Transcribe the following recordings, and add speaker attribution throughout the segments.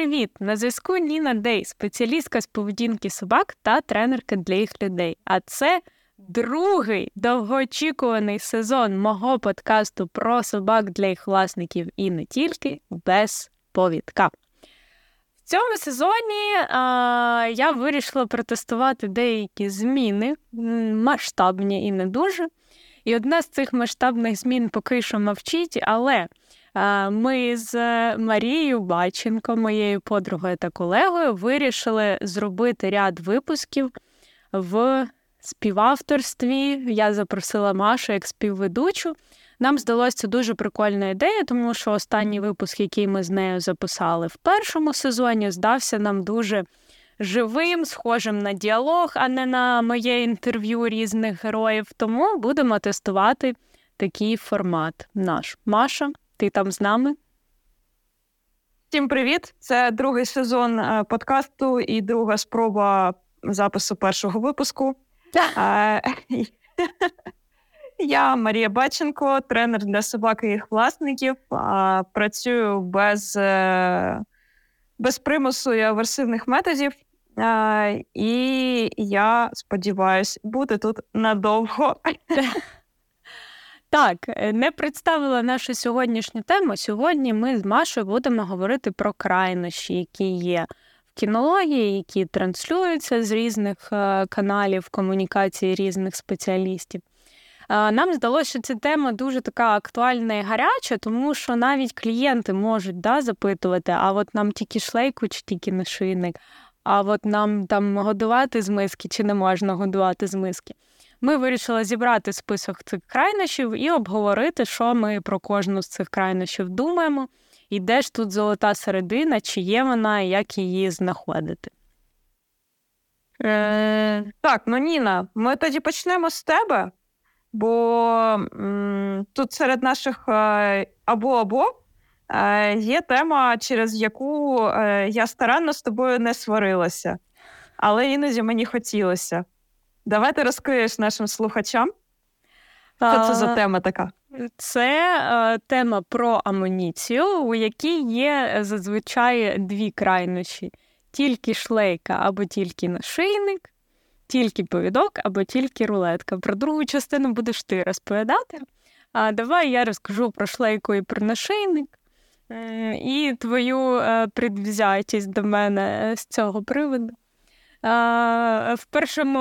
Speaker 1: привіт! На зв'язку Ніна Дей, спеціалістка з поведінки собак та тренерка для їх людей. А це другий довгоочікуваний сезон мого подкасту про собак для їх власників і не тільки без повідка. В цьому сезоні а, я вирішила протестувати деякі зміни, масштабні і не дуже. І одна з цих масштабних змін поки що мовчить, але ми з Марією Баченко, моєю подругою та колегою, вирішили зробити ряд випусків в співавторстві. Я запросила Машу як співведучу. Нам здалося це дуже прикольна ідея, тому що останній випуск, який ми з нею записали в першому сезоні, здався нам дуже живим, схожим на діалог, а не на моє інтерв'ю різних героїв. Тому будемо тестувати такий формат наш. Маша, ти там з нами?
Speaker 2: Всім привіт! Це другий сезон е, подкасту і друга спроба запису першого випуску. Е, я Марія Баченко, тренер для собак і їх власників. Працюю без е, без примусу і аверсивних методів. І я сподіваюся, бути тут надовго.
Speaker 1: Так, е, не представила нашу сьогоднішню тему. Сьогодні ми з Машою будемо говорити про крайнощі, які є в кінології, які транслюються з різних е, каналів комунікації різних спеціалістів. Нам здалося, що ця тема дуже така актуальна і гаряча, тому що навіть клієнти можуть да, запитувати, а от нам тільки шлейку чи тільки нашийник, а от нам там годувати з миски чи не можна годувати з миски. Ми вирішили зібрати список цих крайнощів і обговорити, що ми про кожну з цих крайнощів думаємо, і де ж тут золота середина, чи є вона, і як її знаходити.
Speaker 2: Е, Так, ну Ніна, ми тоді почнемо з тебе, бо м, тут серед наших е, або-або е, є тема, через яку е, я старанно з тобою не сварилася, але іноді мені хотілося. Давай ти розкриєш нашим слухачам. Що це за тема така?
Speaker 1: Це е, тема про амуніцію, у якій є зазвичай дві крайнощі: тільки шлейка або тільки нашийник, тільки повідок або тільки рулетка. Про другу частину будеш ти розповідати. А давай я розкажу про шлейку і про нашийник. І твою е, предвзятість до мене з цього приводу в першому,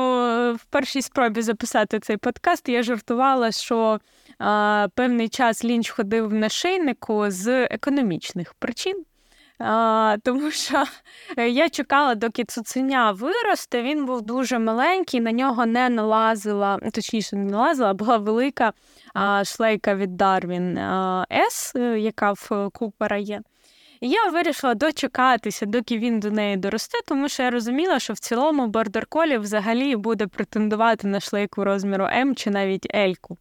Speaker 1: в першій спробі записати цей подкаст я жартувала, що а, певний час лінч ходив в нашийнику з економічних причин. А, Тому що я чекала, доки цуценя виросте. Він був дуже маленький, на нього не налазила, точніше, не налазила, була велика а, шлейка від Дарвін С, яка в Купера є. І я вирішила дочекатися, доки він до неї доросте, тому що я розуміла, що в цілому бордер-колі взагалі буде претендувати на шлейку розміру М чи навіть Ельку.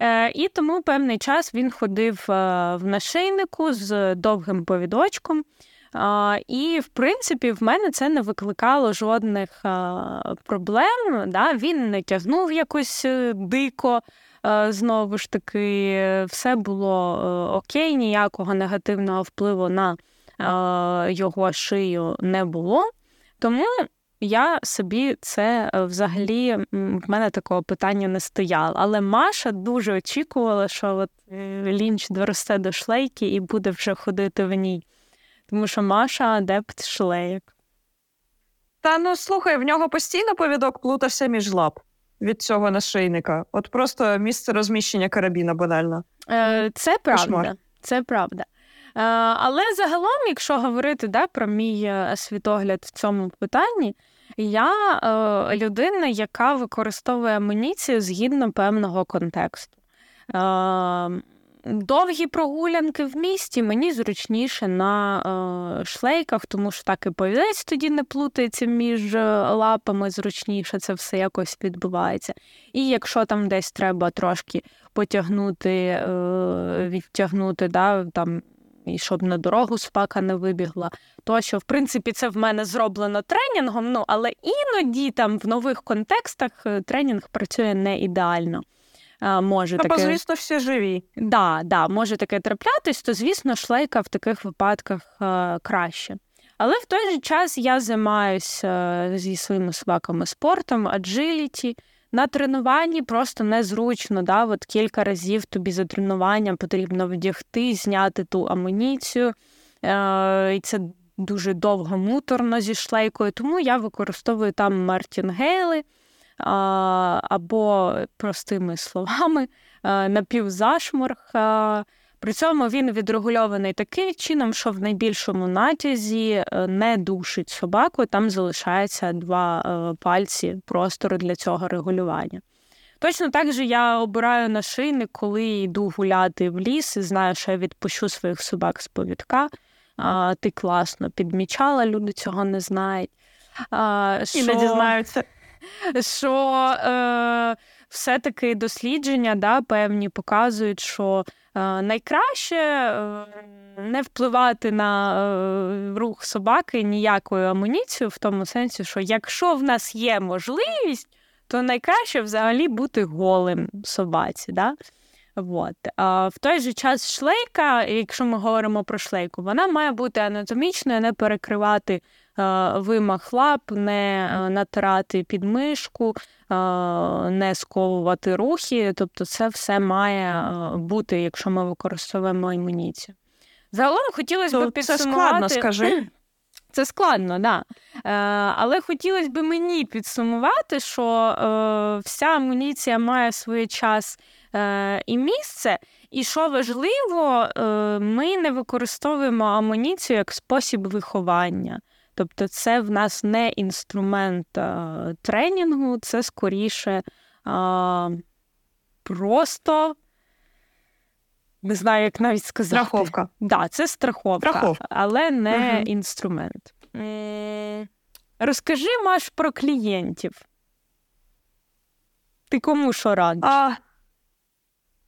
Speaker 1: Е, І тому певний час він ходив е, в нашийнику з довгим повідочком. Uh, і, в принципі, в мене це не викликало жодних uh, проблем. Да? Він не тягнув якось дико. Е, знову ж таки, все було е, окей, ніякого негативного впливу на е, його шию не було. Тому я собі це взагалі в мене такого питання не стояло. Але Маша дуже очікувала, що от лінч доросте до шлейки і буде вже ходити в ній. Тому що Маша адепт шлейок.
Speaker 2: Та ну слухай, в нього постійно повідок плутався між лап від цього нашийника. От просто місце розміщення карабіна банально.
Speaker 1: Е, Це правда. Кошмар. Це правда. Е, але загалом, якщо говорити да, про мій е, світогляд в цьому питанні, я е, людина, яка використовує амуніцію згідно певного контексту. Е, Довгі прогулянки в місті мені зручніше на е, шлейках, тому що так і повідець тоді не плутається між е, лапами, зручніше це все якось відбувається. І якщо там десь треба трошки потягнути, е, відтягнути, да, там, і щоб на дорогу спака не вибігла, то що, в принципі, це в мене зроблено тренінгом, ну, але іноді там в нових контекстах е, тренінг працює не ідеально може
Speaker 2: таке... звісно, всі живі.
Speaker 1: Да, да, може таке траплятись, то, звісно, шлейка в таких випадках краще. Але в той же час я займаюся зі своїми собаками спортом, аджиліті. На тренуванні просто незручно. Да? От Кілька разів тобі за тренування потрібно вдягти, зняти ту амуніцію. Е, І це дуже довго муторно зі шлейкою. Тому я використовую там мартінгейли або простими словами напівзашморг. При цьому він відрегульований таким чином, що в найбільшому натязі е, не душить собаку, там залишається два е, пальці простору для цього регулювання. Точно так же я обираю нашийник, коли йду гуляти в ліс і знаю, що я відпущу своїх собак з повідка. А, Ти класно підмічала, люди цього не знають.
Speaker 2: А, І не дізнаються.
Speaker 1: Що е, все-таки дослідження да, певні показують, що е, найкраще е, не впливати на е, рух собаки ніякою амуніцією, в тому сенсі, що якщо в нас є можливість, то найкраще взагалі бути голим собаці. Да? Вот. А В той же час шлейка, якщо ми говоримо про шлейку, вона має бути анатомічною, не перекривати вимах лап, не е, натирати підмишку, е, не сковувати рухи. Тобто, це все має е, бути, якщо ми використовуємо імуніцію. Загалом хотілося б підсумувати...
Speaker 2: Це складно, скажи.
Speaker 1: Це складно, да. Е, Але хотілося б мені підсумувати, що е, вся амуніція має свій час е, і місце. І що важливо, е, ми не використовуємо амуніцію як спосіб виховання. Тобто, це в нас не інструмент е, тренінгу, це скоріше е, просто. Не знаю, як навіть сказати.
Speaker 2: Страховка.
Speaker 1: Да, це страховка, страховка. але не угу. інструмент. Розкажи Маш, про клієнтів. Ти кому що радиш? А,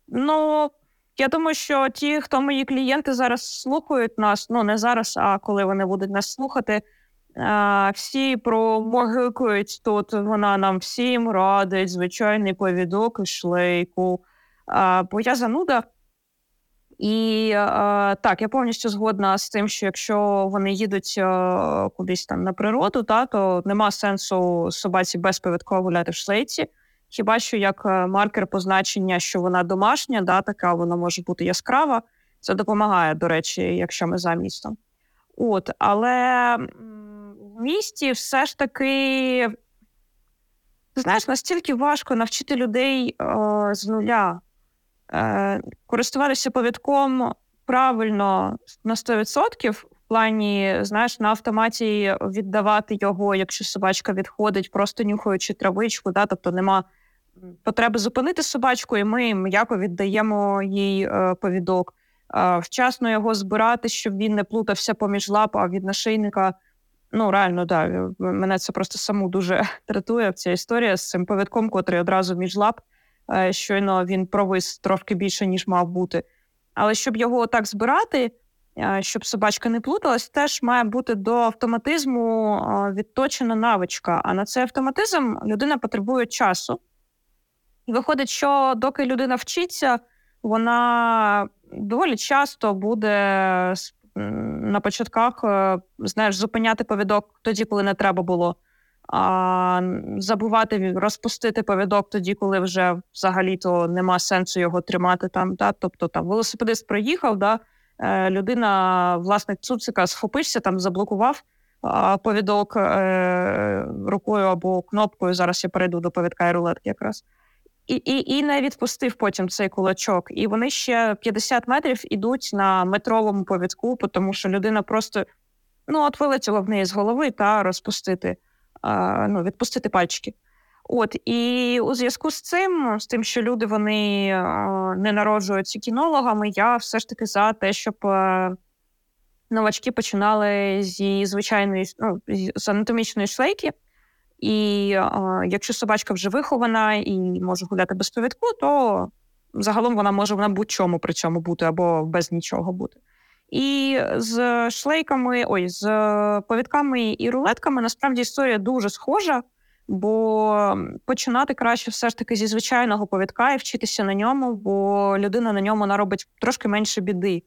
Speaker 2: Ну, я думаю, що ті, хто мої клієнти зараз слухають нас, ну не зараз, а коли вони будуть нас слухати, а, всі промогикують тут. Вона нам всім радить, звичайний повідок і шлейку. Бо я зануда. І так, я повністю згодна з тим, що якщо вони їдуть е, кудись там на природу, та, то нема сенсу собаці безповідково гуляти в шлейці. Хіба що як е, маркер позначення, що вона домашня, да, така вона може бути яскрава. Це допомагає, до речі, якщо ми за містом. От, Але місті все ж таки, знаєш, настільки важко навчити людей е, з нуля е, користуватися повідком правильно на 100%, в плані, знаєш, на автоматі віддавати його, якщо собачка відходить, просто нюхаючи травичку, да, тобто нема потреби зупинити собачку, і ми м'яко віддаємо їй е, повідок. Е, вчасно його збирати, щоб він не плутався поміж лап, а від нашийника. Ну, реально, да, мене це просто саму дуже дратує ця історія з цим повідком, котрий одразу між лап. Е, щойно він провис трошки більше, ніж мав бути. Але щоб його так збирати, е, щоб собачка не плуталась, теж має бути до автоматизму е, відточена навичка. А на цей автоматизм людина потребує часу. І виходить, що доки людина вчиться, вона доволі часто буде на початках знаєш, зупиняти повідок тоді, коли не треба було а забувати розпустити повідок тоді, коли вже взагалі-то нема сенсу його тримати там. Да? Тобто там велосипедист проїхав, да? Е, людина, власник цуцика, схопився, там заблокував повідок е, рукою або кнопкою. Зараз я перейду до повідка і рулетки якраз. І і, і не відпустив потім цей кулачок. І вони ще 50 метрів ідуть на метровому повідку, тому що людина просто ну, от вилетіла в неї з голови та розпустити ну, відпустити пальчики. От і у зв'язку з цим, з тим, що люди вони не народжуються кінологами, я все ж таки за те, щоб новачки починали зі звичайної ну, з анатомічної шлейки. І а, якщо собачка вже вихована і може гуляти без повідку, то загалом вона може на будь-чому при цьому бути або без нічого бути. І з шлейками, ой, з повідками і рулетками насправді історія дуже схожа, бо починати краще все ж таки зі звичайного повідка і вчитися на ньому, бо людина на ньому наробить трошки менше біди.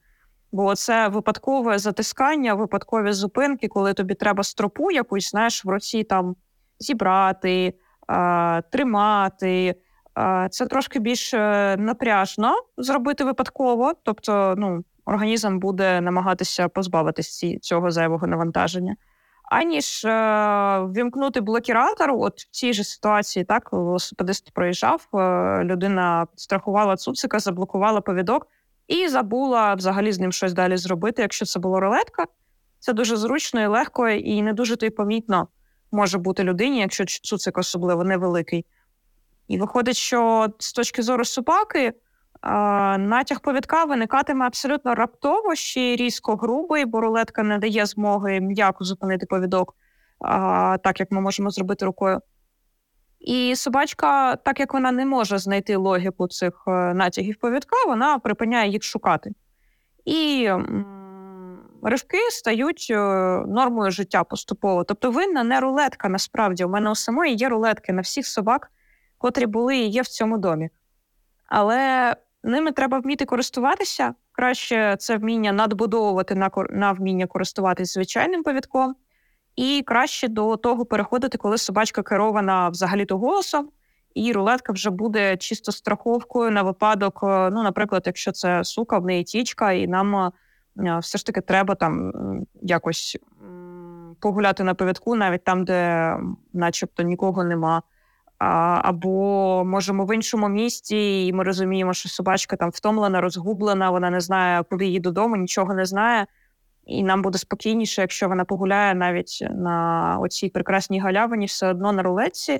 Speaker 2: Бо це випадкове затискання, випадкові зупинки, коли тобі треба стропу якусь, знаєш, в руці там зібрати, тримати. Це трошки більш е, напряжно зробити випадково. Тобто, ну, організм буде намагатися позбавитися цього зайвого навантаження. Аніж е, вімкнути блокіратор, от в цій же ситуації, так, велосипедист проїжджав, е, людина страхувала цуцика, заблокувала повідок і забула взагалі з ним щось далі зробити. Якщо це була рулетка, це дуже зручно і легко, і не дуже то й помітно може бути людині, якщо цуцик особливо невеликий. І виходить, що з точки зору собаки натяг повідка виникатиме абсолютно раптово ще й різко грубий, бо рулетка не дає змоги м'яко зупинити повідок, так як ми можемо зробити рукою. І собачка, так як вона не може знайти логіку цих е, натягів повідка, вона припиняє їх шукати. І ривки стають е, нормою життя поступово. Тобто винна не рулетка насправді. У мене у самої є рулетки на всіх собак, котрі були і є в цьому домі. Але ними треба вміти користуватися. Краще це вміння надбудовувати на на вміння користуватись звичайним повідком. І краще до того переходити, коли собачка керована взагалі-то голосом, і рулетка вже буде чисто страховкою на випадок. Е, ну, наприклад, якщо це сука, в неї тічка, і нам е, все ж таки треба там якось погуляти на повідку, навіть там, де начебто нікого нема. Або можемо в іншому місті, і ми розуміємо, що собачка там втомлена, розгублена, вона не знає, куди її додому, нічого не знає і нам буде спокійніше, якщо вона погуляє навіть на оцій прекрасній галявині, все одно на рулетці.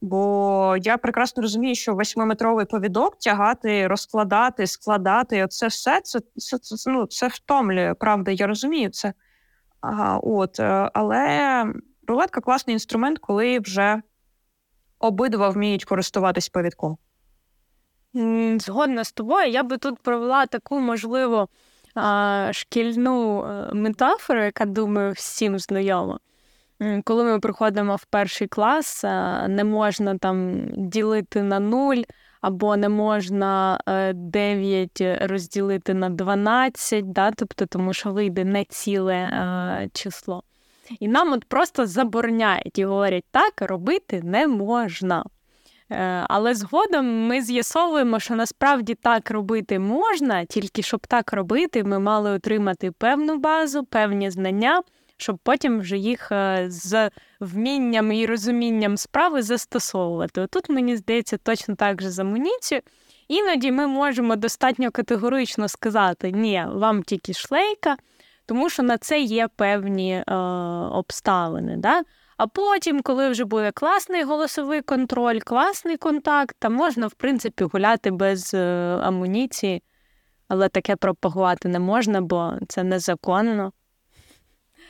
Speaker 2: Бо я прекрасно розумію, що восьмиметровий повідок тягати, розкладати, складати оце все це це, це, ну, це втомлює. Правда, я розумію це. Ага, от, е, Але рулетка класний інструмент, коли вже обидва вміють користуватись повідком.
Speaker 1: Згодна з тобою, я би тут провела таку можливо шкільну е, метафору, яка, думаю, всім знайома. Коли ми приходимо в перший клас, е, не можна там ділити на нуль, або не можна 9 е, розділити на 12, да? тобто, тому що вийде не ціле число. І нам от просто забороняють і говорять, так робити не можна. Е, але згодом ми з'ясовуємо, що насправді так робити можна, тільки щоб так робити, ми мали отримати певну базу, певні знання, щоб потім вже їх е, з вмінням і розумінням справи застосовувати. Тут мені здається, точно так же з амуніцією. Іноді ми можемо достатньо категорично сказати, ні, вам тільки шлейка, тому що на це є певні е, обставини. Да? А потім, коли вже буде класний голосовий контроль, класний контакт, то можна, в принципі, гуляти без е, амуніції, але таке пропагувати не можна, бо це незаконно.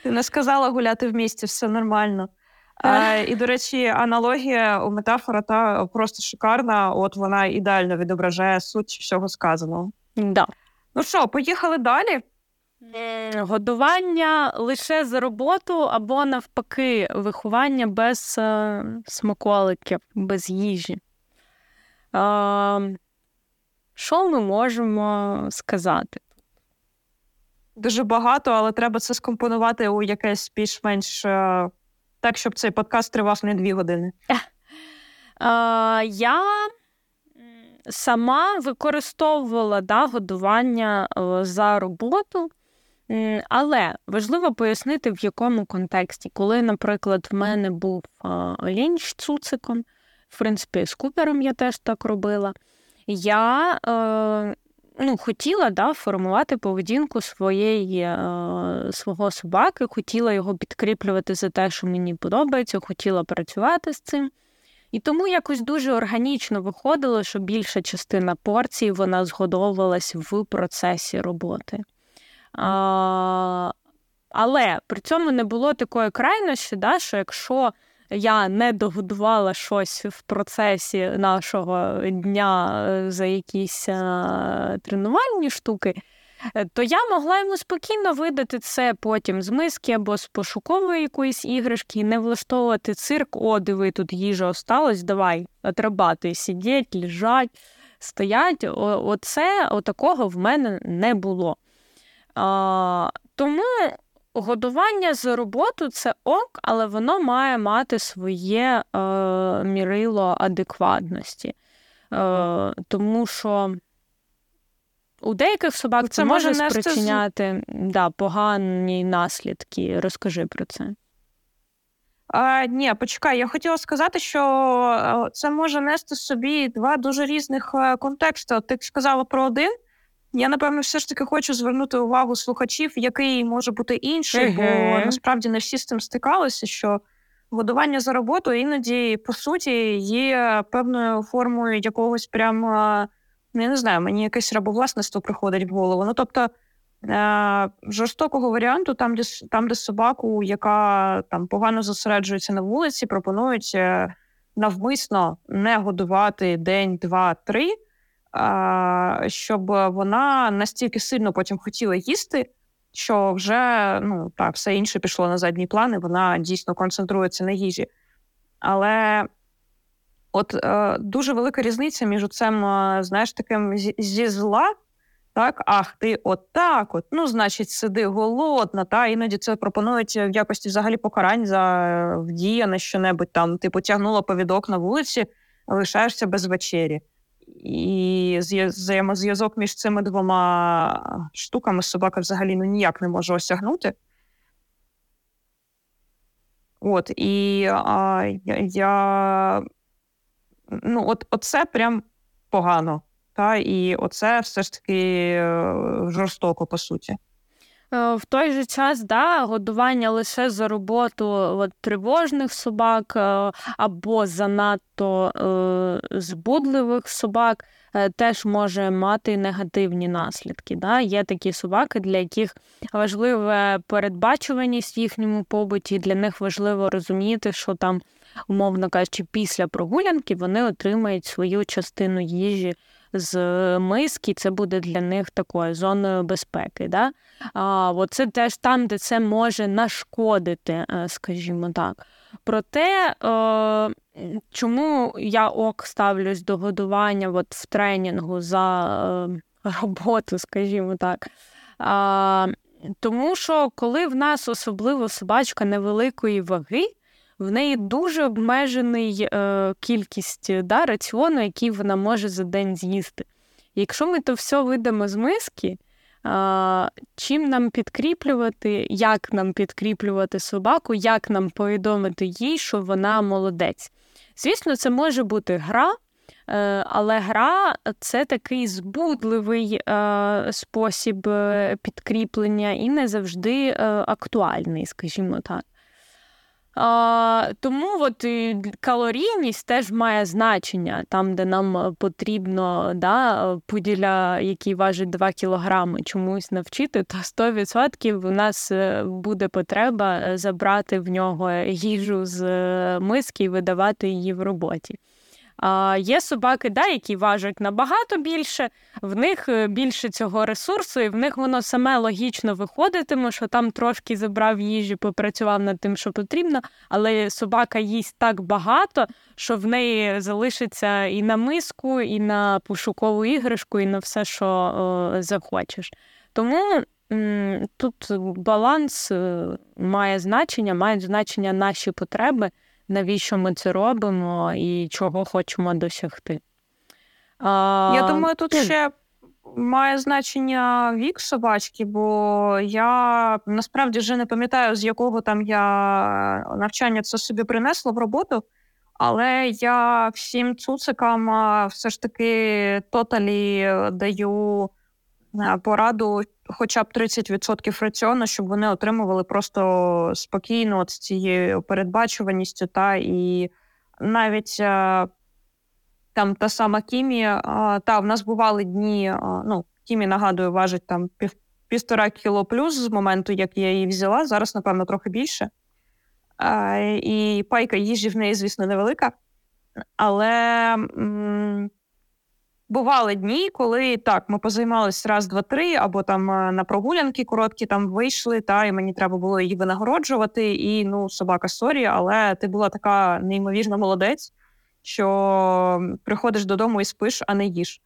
Speaker 2: Ти не сказала гуляти в місті, все нормально. А, І, до речі, аналогія у метафора та просто шикарна, от вона ідеально відображає суть всього сказаного.
Speaker 1: Да.
Speaker 2: Ну що, поїхали далі?
Speaker 1: Годування лише за роботу або навпаки, виховання без е, смаколиків, без їжі. Е, що ми можемо сказати?
Speaker 2: Дуже багато, але треба це скомпонувати у якесь більш-менш е, так, щоб цей подкаст тривав не дві години. Е,
Speaker 1: я сама використовувала да, годування е, за роботу. Але важливо пояснити, в якому контексті. Коли, наприклад, в мене був олінь з цуциком, в принципі, з купером я теж так робила, я ну, хотіла да, формувати поведінку своєї, е, свого собаки, хотіла його підкріплювати за те, що мені подобається, хотіла працювати з цим. І тому якось дуже органічно виходило, що більша частина порцій вона згодовувалась в процесі роботи. А, Але при цьому не було такої крайності, да, що якщо я не догодувала щось в процесі нашого дня е, за якісь е, тренувальні штуки, е, то я могла йому спокійно видати це потім з миски або з пошукової якоїсь іграшки і не влаштовувати цирк, о, диви, тут їжа осталась, давай отрабатуй, сидіть, лежать, стоять. Оце, отакого в мене не було. А, Тому годування за роботу це ок, але воно має мати своє е, мірило адекватності. Е, Тому що у деяких собак це, це може спричиняти з... да, погані наслідки. Розкажи про це.
Speaker 2: А, Ні, почекай, я хотіла сказати, що е, це може нести собі два дуже різних е, контексти. Ти сказала про один. Я, напевно, все ж таки хочу звернути увагу слухачів, який може бути інший, бо насправді не всі з цим стикалися, що годування за роботу іноді, по суті, є певною формою якогось прямо, ну, я не знаю, мені якесь рабовласництво приходить в голову. Ну, тобто е- жорстокого варіанту, там, де там, де собаку, яка там погано зосереджується на вулиці, пропонують е, навмисно не годувати день, два, три щоб вона настільки сильно потім хотіла їсти, що вже ну так, все інше пішло на задній план, і вона дійсно концентрується на їжі. Але от е, дуже велика різниця між цим, е, знаєш, таким зі зла. Так, ах, ти отак, от, ну, значить, сиди голодна, та іноді це пропонують в якості взагалі покарань за вдія на що-небудь там. Ти потягнула повідок на вулиці, лишаєшся без вечері. І взаємозв'язок між цими двома штуками собака взагалі ну, ніяк не може осягнути. От, і а, я. Ну, от, оце прям погано. Та, І оце все ж таки е, жорстоко, по суті.
Speaker 1: Е, в той же час да, годування лише за роботу от, тривожних собак е, або занадто е, збудливих собак е, теж може мати негативні наслідки. Да? Є такі собаки, для яких важлива передбачуваність в їхньому побуті, для них важливо розуміти, що там, умовно кажучи, після прогулянки вони отримають свою частину їжі з миски, це буде для них такою зоною безпеки. Да? А, Це теж там, де це може нашкодити, е, скажімо так. Проте, е, чому я ок ставлюсь до годування от в тренінгу за е, роботу, скажімо так. А, Тому що коли в нас особливо собачка невеликої ваги, в неї дуже обмежений е, кількість да, раціону, який вона може за день з'їсти. Якщо ми то все видамо з миски, е, чим нам підкріплювати, як нам підкріплювати собаку, як нам повідомити їй, що вона молодець. Звісно, це може бути гра. Е, але гра це такий збудливий е, спосіб е, підкріплення і не завжди актуальний, скажімо так. А, Тому от калорійність теж має значення там, де нам потрібно да, пуділя, який важить 2 кілограми, чомусь навчити, то 100% у нас е, буде потреба е, забрати в нього їжу з е, миски і видавати її в роботі. А Є собаки, да, які важать набагато більше, в них е, більше цього ресурсу, і в них воно саме логічно виходитиме, що там трошки забрав їжі, попрацював над тим, що потрібно, але собака їсть так багато, що в неї залишиться і на миску, і на пошукову іграшку, і на все, що о, захочеш. Тому м- тут баланс е, має значення, мають значення наші потреби навіщо ми це робимо і чого хочемо досягти.
Speaker 2: А... Я думаю, тут ще має значення вік собачки, бо я насправді вже не пам'ятаю, з якого там я навчання це собі принесла в роботу. Але я всім цуцикам все ж таки тоталі даю Е, пораду хоча б 30% раціону, щоб вони отримували просто спокійно от з цією передбачуваністю, та і навіть е, там та сама Кімі, е, та в нас бували дні. Ну, Кімі, нагадую, важить там пів, півтора кіло плюс з моменту, як я її взяла. Зараз, напевно, трохи більше. І пайка їжі в неї, звісно, невелика. Але бували дні, коли так ми позаймалися раз, два, три, або там е, на прогулянки короткі там вийшли, та і мені треба було її винагороджувати. І ну, собака sorry, але ти була така неймовірна молодець, що приходиш додому і спиш, а не їш.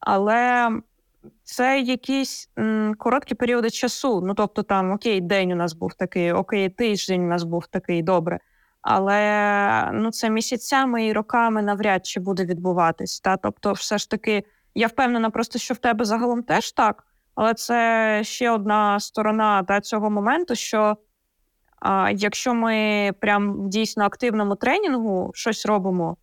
Speaker 2: Але це якісь м, короткі періоди часу. Ну тобто, там окей, день у нас був такий, окей, тиждень у нас був такий добре. Але ну, це місяцями і роками навряд чи буде відбуватись. Та? Тобто, все ж таки, я впевнена, просто що в тебе загалом теж так, але це ще одна сторона та, цього моменту, що а, якщо ми прям дійсно активному тренінгу щось робимо,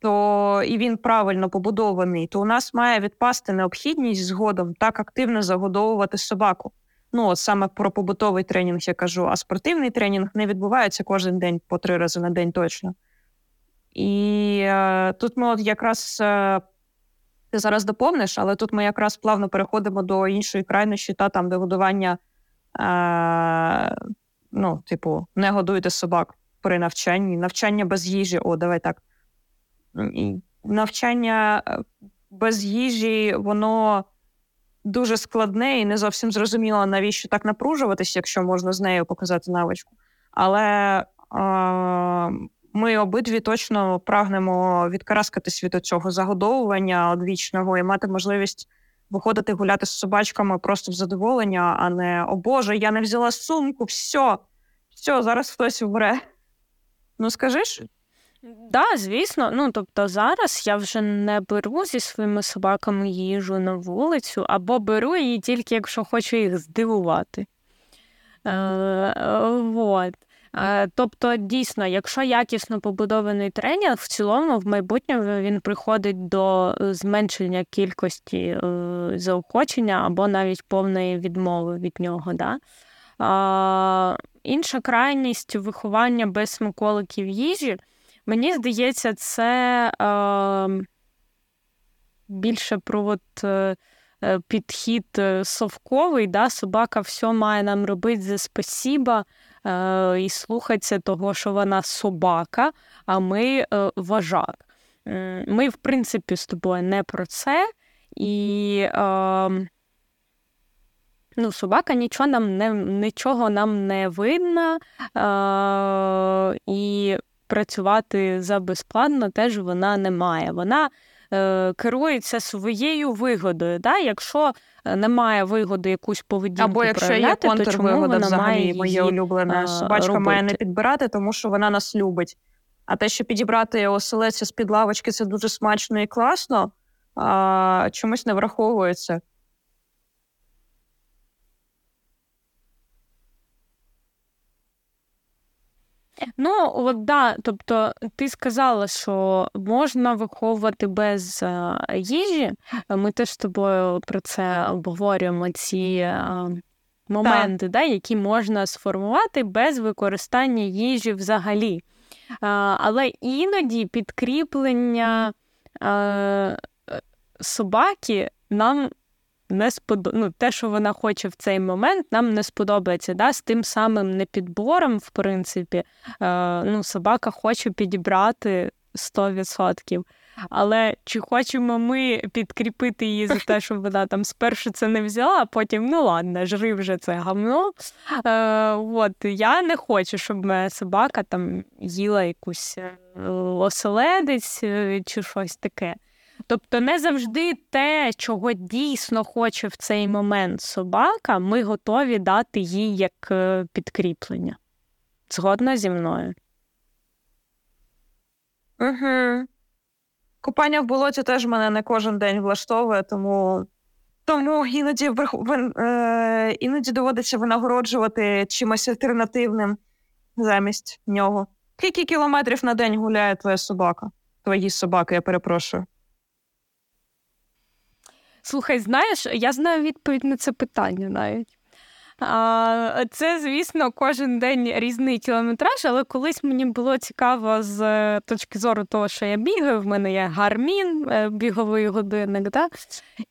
Speaker 2: то і він правильно побудований, то у нас має відпасти необхідність згодом так активно загодовувати собаку. Ну, от саме про побутовий тренінг я кажу, а спортивний тренінг не відбувається кожен день по три рази на день точно. І е, тут ми от якраз е, ти зараз доповниш, але тут ми якраз плавно переходимо до іншої крайнощі, та там, де годування, е, ну, типу, не годуйте собак при навчанні, навчання без їжі, о, давай так. Навчання е, без їжі, воно дуже складне і не зовсім зрозуміло, навіщо так напружуватися, якщо можна з нею показати навичку. Але е, ми обидві точно прагнемо відкараскатись від цього загодовування одвічного і мати можливість виходити гуляти з собачками просто в задоволення, а не о Боже, я не взяла сумку, все, все, зараз хтось вмре. Ну,
Speaker 1: Да, звісно. Ну тобто зараз я вже не беру зі своїми собаками їжу на вулицю, або беру її тільки якщо хочу їх здивувати. Е. Е, тобто, дійсно, якщо якісно побудований тренінг, в цілому в майбутньому він приходить до зменшення кількості е, заохочення або навіть повної відмови від нього. Да? Інша крайність виховання без смаколиків їжі. Мені здається, це е, більше про от, е, е підхід е, совковий. Да? Собака все має нам робити за спасіба е, і слухатися того, що вона собака, а ми е, вожак. Ми, в принципі, з тобою не про це. І е, ну, собака нічого нам не нічого нам не видно. Е, і працювати за безплатно теж вона не має. Вона е, керується своєю вигодою. Да? Якщо е, немає вигоди якусь поведінку
Speaker 2: Або якщо є контрвигода, взагалі моє улюблене собачка
Speaker 1: робити.
Speaker 2: має не підбирати, тому що вона нас любить. А те, що підібрати оселеця з під лавочки, це дуже смачно і класно, а чомусь не враховується.
Speaker 1: Ну, от да, тобто ти сказала, що можна виховувати без е, їжі. Ми теж з тобою про це обговорюємо ці е, моменти, да, які можна сформувати без використання їжі взагалі. Е, але іноді підкріплення е, собаки нам не сподоб... ну, те, що вона хоче в цей момент, нам не сподобається. Да? З тим самим непідбором, в принципі, е, ну, собака хоче підібрати 100%. Але чи хочемо ми підкріпити її за те, що вона там спершу це не взяла, а потім ну ладно, жри вже це гавно. Е, от, Я не хочу, щоб моя собака там їла якусь е, оселедець е, чи щось таке. Тобто, не завжди те, чого дійсно хоче в цей момент собака, ми готові дати їй як е, підкріплення. Згодна зі мною.
Speaker 2: Угу. Купання в болоті теж мене не кожен день влаштовує, тому тому іноді е, іноді доводиться винагороджувати чимось альтернативним замість нього. Скільки кілометрів на день гуляє твоя собака? Твої собаки, я перепрошую.
Speaker 1: Слухай, знаєш, я знаю відповідь на це питання навіть. А, Це, звісно, кожен день різний кілометраж, але колись мені було цікаво з е, точки зору того, що я бігаю. В мене є гармін, е, біговий годинник. Да?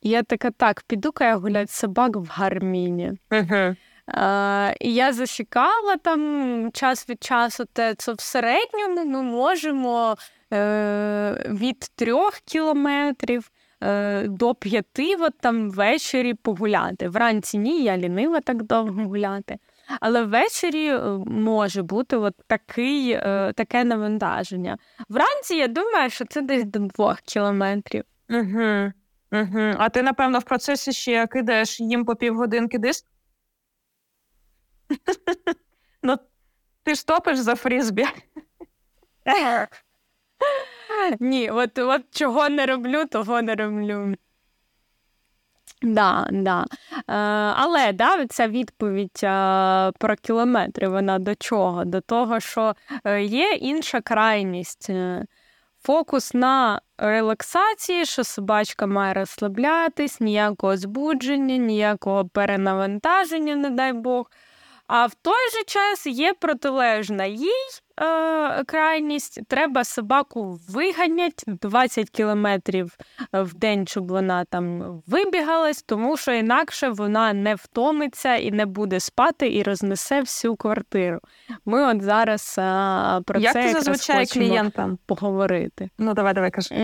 Speaker 1: І я така, так, піду-ка я гуляти собак в гарміні.
Speaker 2: Uh-huh.
Speaker 1: А, І я засікала там час від часу, те це в середньому ми можемо е, від трьох кілометрів. Е, до п'яти от там ввечері погуляти. Вранці ні, я лінива так довго гуляти. Але ввечері е, може бути от такий, е, таке навантаження. Вранці я думаю, що це десь до двох кілометрів.
Speaker 2: Угу. Угу. А ти, напевно, в процесі ще кидаєш їм по півгодинки диск? Ну, ти ж топиш за фрізбі.
Speaker 1: Ні, от от чого не роблю, того не роблю. Да, да. Е, Але да, ця відповідь е, про кілометри, вона до чого? До того, що е, є інша крайність. Е, фокус на релаксації, що собачка має розслаблятись, ніякого збудження, ніякого перенавантаження, не дай Бог. А в той же час є протилежна їй е, крайність. Треба собаку виганять 20 кілометрів в день, щоб вона там вибігалась, тому що інакше вона не втомиться і не буде спати і рознесе всю квартиру. Ми от зараз е, про
Speaker 2: Як
Speaker 1: це
Speaker 2: ти зазвичай
Speaker 1: хочемо
Speaker 2: клієнтам?
Speaker 1: поговорити.
Speaker 2: Ну, давай, давай, кажи.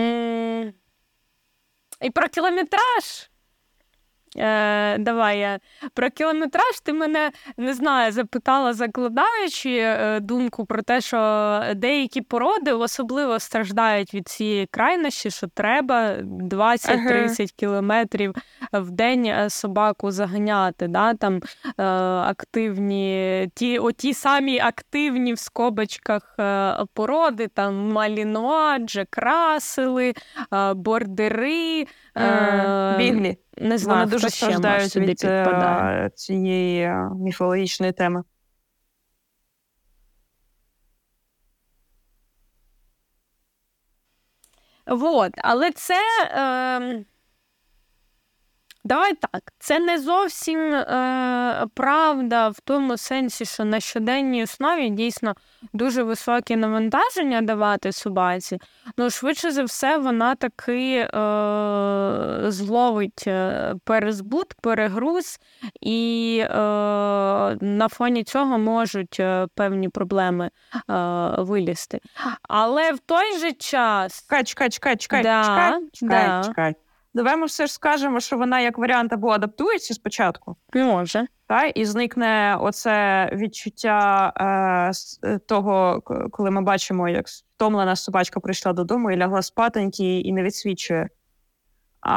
Speaker 1: І про кілометраж. Е, давай я про кілометраж ти мене не знаю, запитала, закладаючи е, думку про те, що деякі породи особливо страждають від цієї крайності, що треба 20-30 кілометрів в день е, собаку заганяти. Да? Там е, активні, ті, оті самі активні в скобочках е, породи, там малінуа, джекрасели, е, бордери.
Speaker 2: Е, Біглі.
Speaker 1: Не знаю,
Speaker 2: Вони дуже страждають від
Speaker 1: підпадає.
Speaker 2: е, цієї е, міфологічної теми.
Speaker 1: Вот, але це. Е, Давай так, це не зовсім е, правда в тому сенсі, що на щоденній основі дійсно дуже високі навантаження давати собаці. Ну, швидше за все, вона таки е, зловить е, перезбут, перегруз, і е, на фоні цього можуть е, певні проблеми е, вилізти. Але в той же час.
Speaker 2: Чекай, чекай, чекай, чекай,
Speaker 1: Да,
Speaker 2: чекай, чекай,
Speaker 1: да.
Speaker 2: чекай. Давай ми все ж скажемо, що вона як варіант або адаптується спочатку,
Speaker 1: Може.
Speaker 2: та, і зникне оце відчуття е, е, того, коли ми бачимо, як втомлена собачка прийшла додому і лягла спатеньки і не відсвічує. А,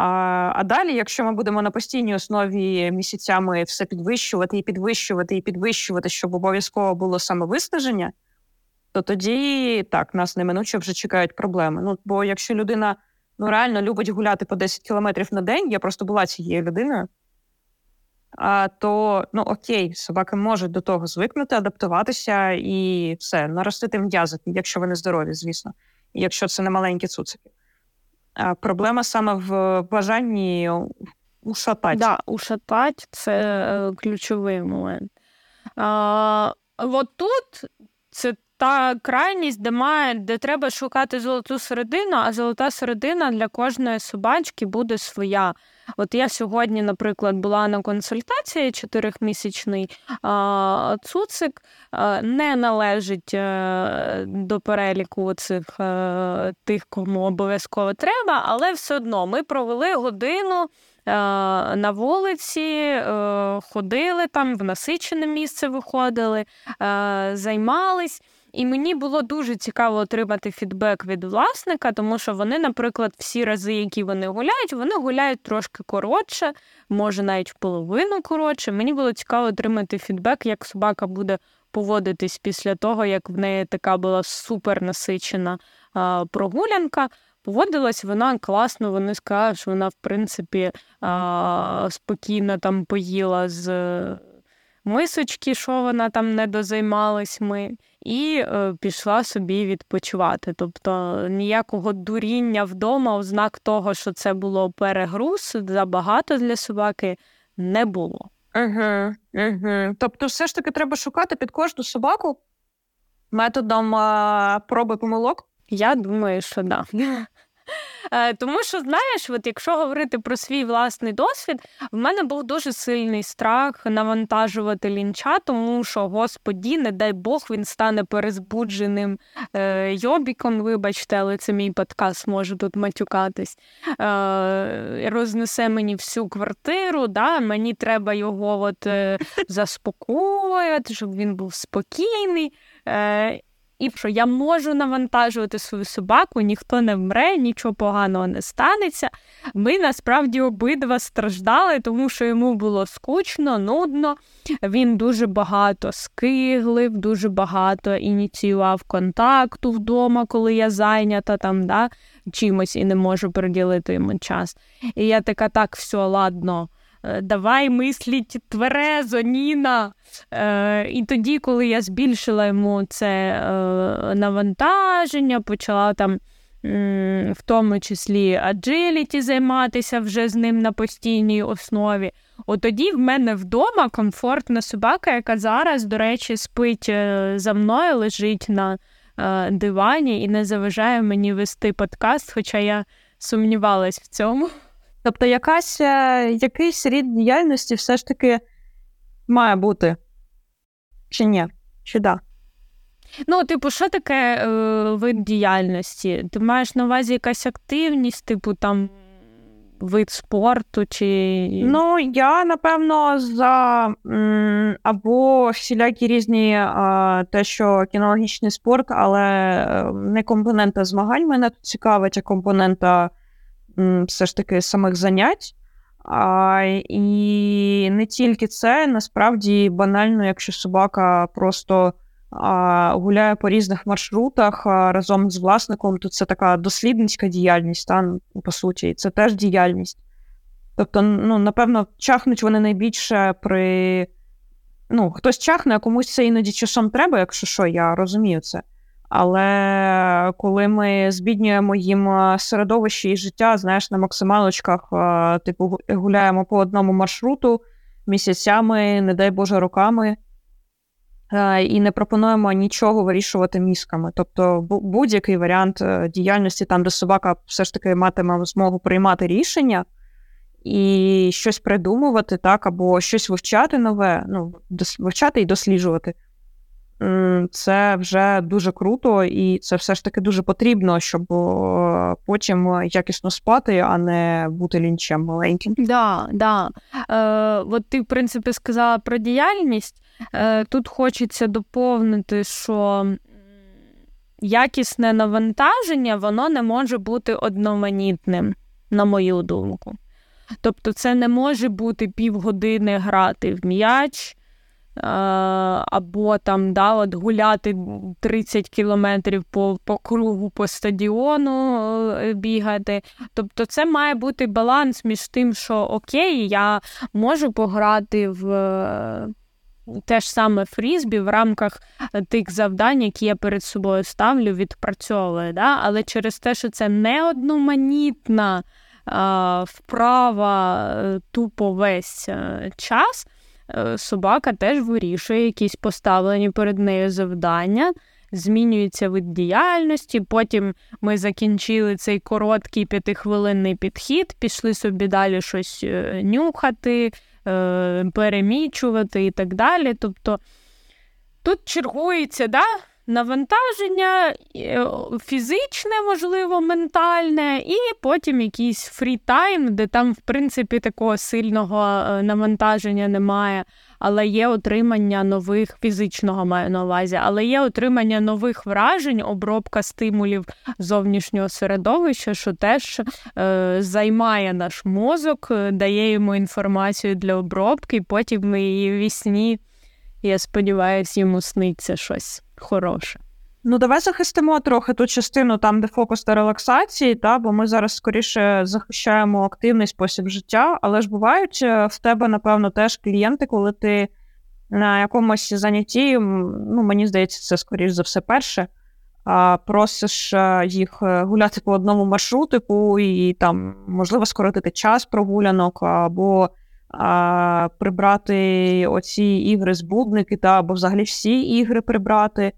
Speaker 2: а далі, якщо ми будемо на постійній основі місяцями все підвищувати і підвищувати і підвищувати, щоб обов'язково було самовиснаження, то тоді так, нас неминуче вже чекають проблеми. Ну, бо якщо людина ну, реально любить гуляти по 10 кілометрів на день, я просто була цією людиною. А, то ну окей, собаки можуть до того звикнути, адаптуватися і все, наростити м'язики, якщо вони здорові, звісно, якщо це не маленькі цуцики. А, проблема саме в бажанні ушатати.
Speaker 1: Да, ушатать це е, ключовий момент. А, от тут це та крайність, де має, де треба шукати золоту середину, а золота середина для кожної собачки буде своя. От я сьогодні, наприклад, була на консультації чотирьохмісячний а, цуцик не належить е, до переліку цих е, тих, кому обов'язково треба, але все одно ми провели годину. е, На вулиці ходили там, в насичене місце виходили, займались. І мені було дуже цікаво отримати фідбек від власника, тому що вони, наприклад, всі рази, які вони гуляють, вони гуляють трошки коротше, може навіть в половину коротше. Мені було цікаво отримати фідбек, як собака буде поводитись після того, як в неї така була супер насичена а, прогулянка. Поводилась вона класно, вони сказали, що вона, в принципі, а, спокійно там поїла з мисочки, що вона там не дозаймалась і е, пішла собі відпочивати. Тобто ніякого дуріння вдома, ознак того, що це було перегруз, забагато для собаки, не було.
Speaker 2: Угу, угу. Тобто, все ж таки треба шукати під кожну собаку методом а, проби помилок.
Speaker 1: Я думаю, що да. Е, Тому що, знаєш, от якщо говорити про свій власний досвід, в мене був дуже сильний страх навантажувати лінча, тому що, господі, не дай Бог, він стане перезбудженим е, йобіком. Вибачте, але це мій подкаст, можу тут матюкатись. Е, рознесе мені всю квартиру, да? мені треба його от, е, заспокоювати, щоб він був спокійний. Е, І що я можу навантажувати свою собаку, ніхто не вмре, нічого поганого не станеться. Ми насправді обидва страждали, тому що йому було скучно, нудно. Він дуже багато скиглив, дуже багато ініціював контакту вдома, коли я зайнята там, да, чимось і не можу приділити йому час. І я така, так, все, ладно. Е, давай мисліть тверезо, Ніна. Е, І тоді, коли я збільшила йому це е, навантаження, почала там. В тому числі аджиліті займатися вже з ним на постійній основі. От тоді в мене вдома комфортна собака, яка зараз, до речі, спить е, за мною, лежить на е, дивані і не заважає мені вести подкаст, хоча я сумнівалась в цьому.
Speaker 2: Тобто, якась, е, якийсь рід діяльності все ж таки має бути. Чи ні? Чи да?
Speaker 1: Ну, типу, що таке е, вид діяльності? Ти маєш на увазі якась активність, типу там вид спорту? чи...
Speaker 2: Ну, я напевно за м, або всілякі різні а, те, що кінологічний спорт, але е, не компонента змагань мене тут цікавить, а компонента все ж таки самих занять. А, І не тільки це, насправді банально, якщо собака просто а, гуляє по різних маршрутах а, разом з власником, то це така дослідницька діяльність, та, по суті, це теж діяльність. Тобто, ну, напевно, чахнуть вони найбільше при. Ну, хтось чахне, а комусь це іноді часом треба, якщо що, я розумію це. Але коли ми збіднюємо їм середовище і життя, знаєш, на максималочках, типу, гуляємо по одному маршруту місяцями, не дай Боже, роками, і не пропонуємо нічого вирішувати мізками. Тобто, будь-який варіант е, діяльності, там, де собака все ж таки матиме змогу приймати рішення і щось придумувати, так, або щось вивчати нове, ну, вивчати і досліджувати це вже дуже круто, і це все ж таки дуже потрібно, щоб потім якісно спати, а не бути лінчем маленьким.
Speaker 1: Да, да. Е, От ти, в принципі, сказала про діяльність. Е, Тут хочеться доповнити, що. Якісне навантаження, воно не може бути одноманітним, на мою думку. Тобто, це не може бути півгодини грати в м'яч, або там да, от гуляти 30 кілометрів по по кругу по стадіону е, бігати. Тобто це має бути баланс між тим, що окей, я можу пограти в. Е, те ж саме фрізбі в рамках тих завдань, які я перед собою ставлю, відпрацьовую. Да? Але через те, що це не одноманітна вправа е, тупо весь час, Е, собака теж вирішує якісь поставлені перед нею завдання. Змінюється вид діяльності. Потім ми закінчили цей короткий п'ятихвилинний підхід, пішли собі далі щось е, нюхати, е, перемічувати і так далі. Тобто тут чергується да, навантаження фізичне, можливо, ментальне, і потім якийсь фрітайм, де там, в принципі, такого сильного е, навантаження немає. Але є отримання нових фізичного маю на увазі, але є отримання нових вражень, обробка стимулів зовнішнього середовища, що теж е, займає наш мозок, е, дає йому інформацію для обробки, і потім її вісні, я сподіваюся, йому сниться щось хороше.
Speaker 2: Ну, давай захистимо трохи ту частину там, де фокус на релаксації, та, бо ми зараз скоріше захищаємо активний спосіб життя, але ж бувають е, в тебе, напевно, теж клієнти, коли ти на якомусь занятті, ну, мені здається, це скоріш за все перше. Просиш е, їх е, гуляти по одному маршрутику і там, можливо, скоротити час прогулянок, або а, прибрати оці ігри збудники, та або взагалі всі ігри прибрати.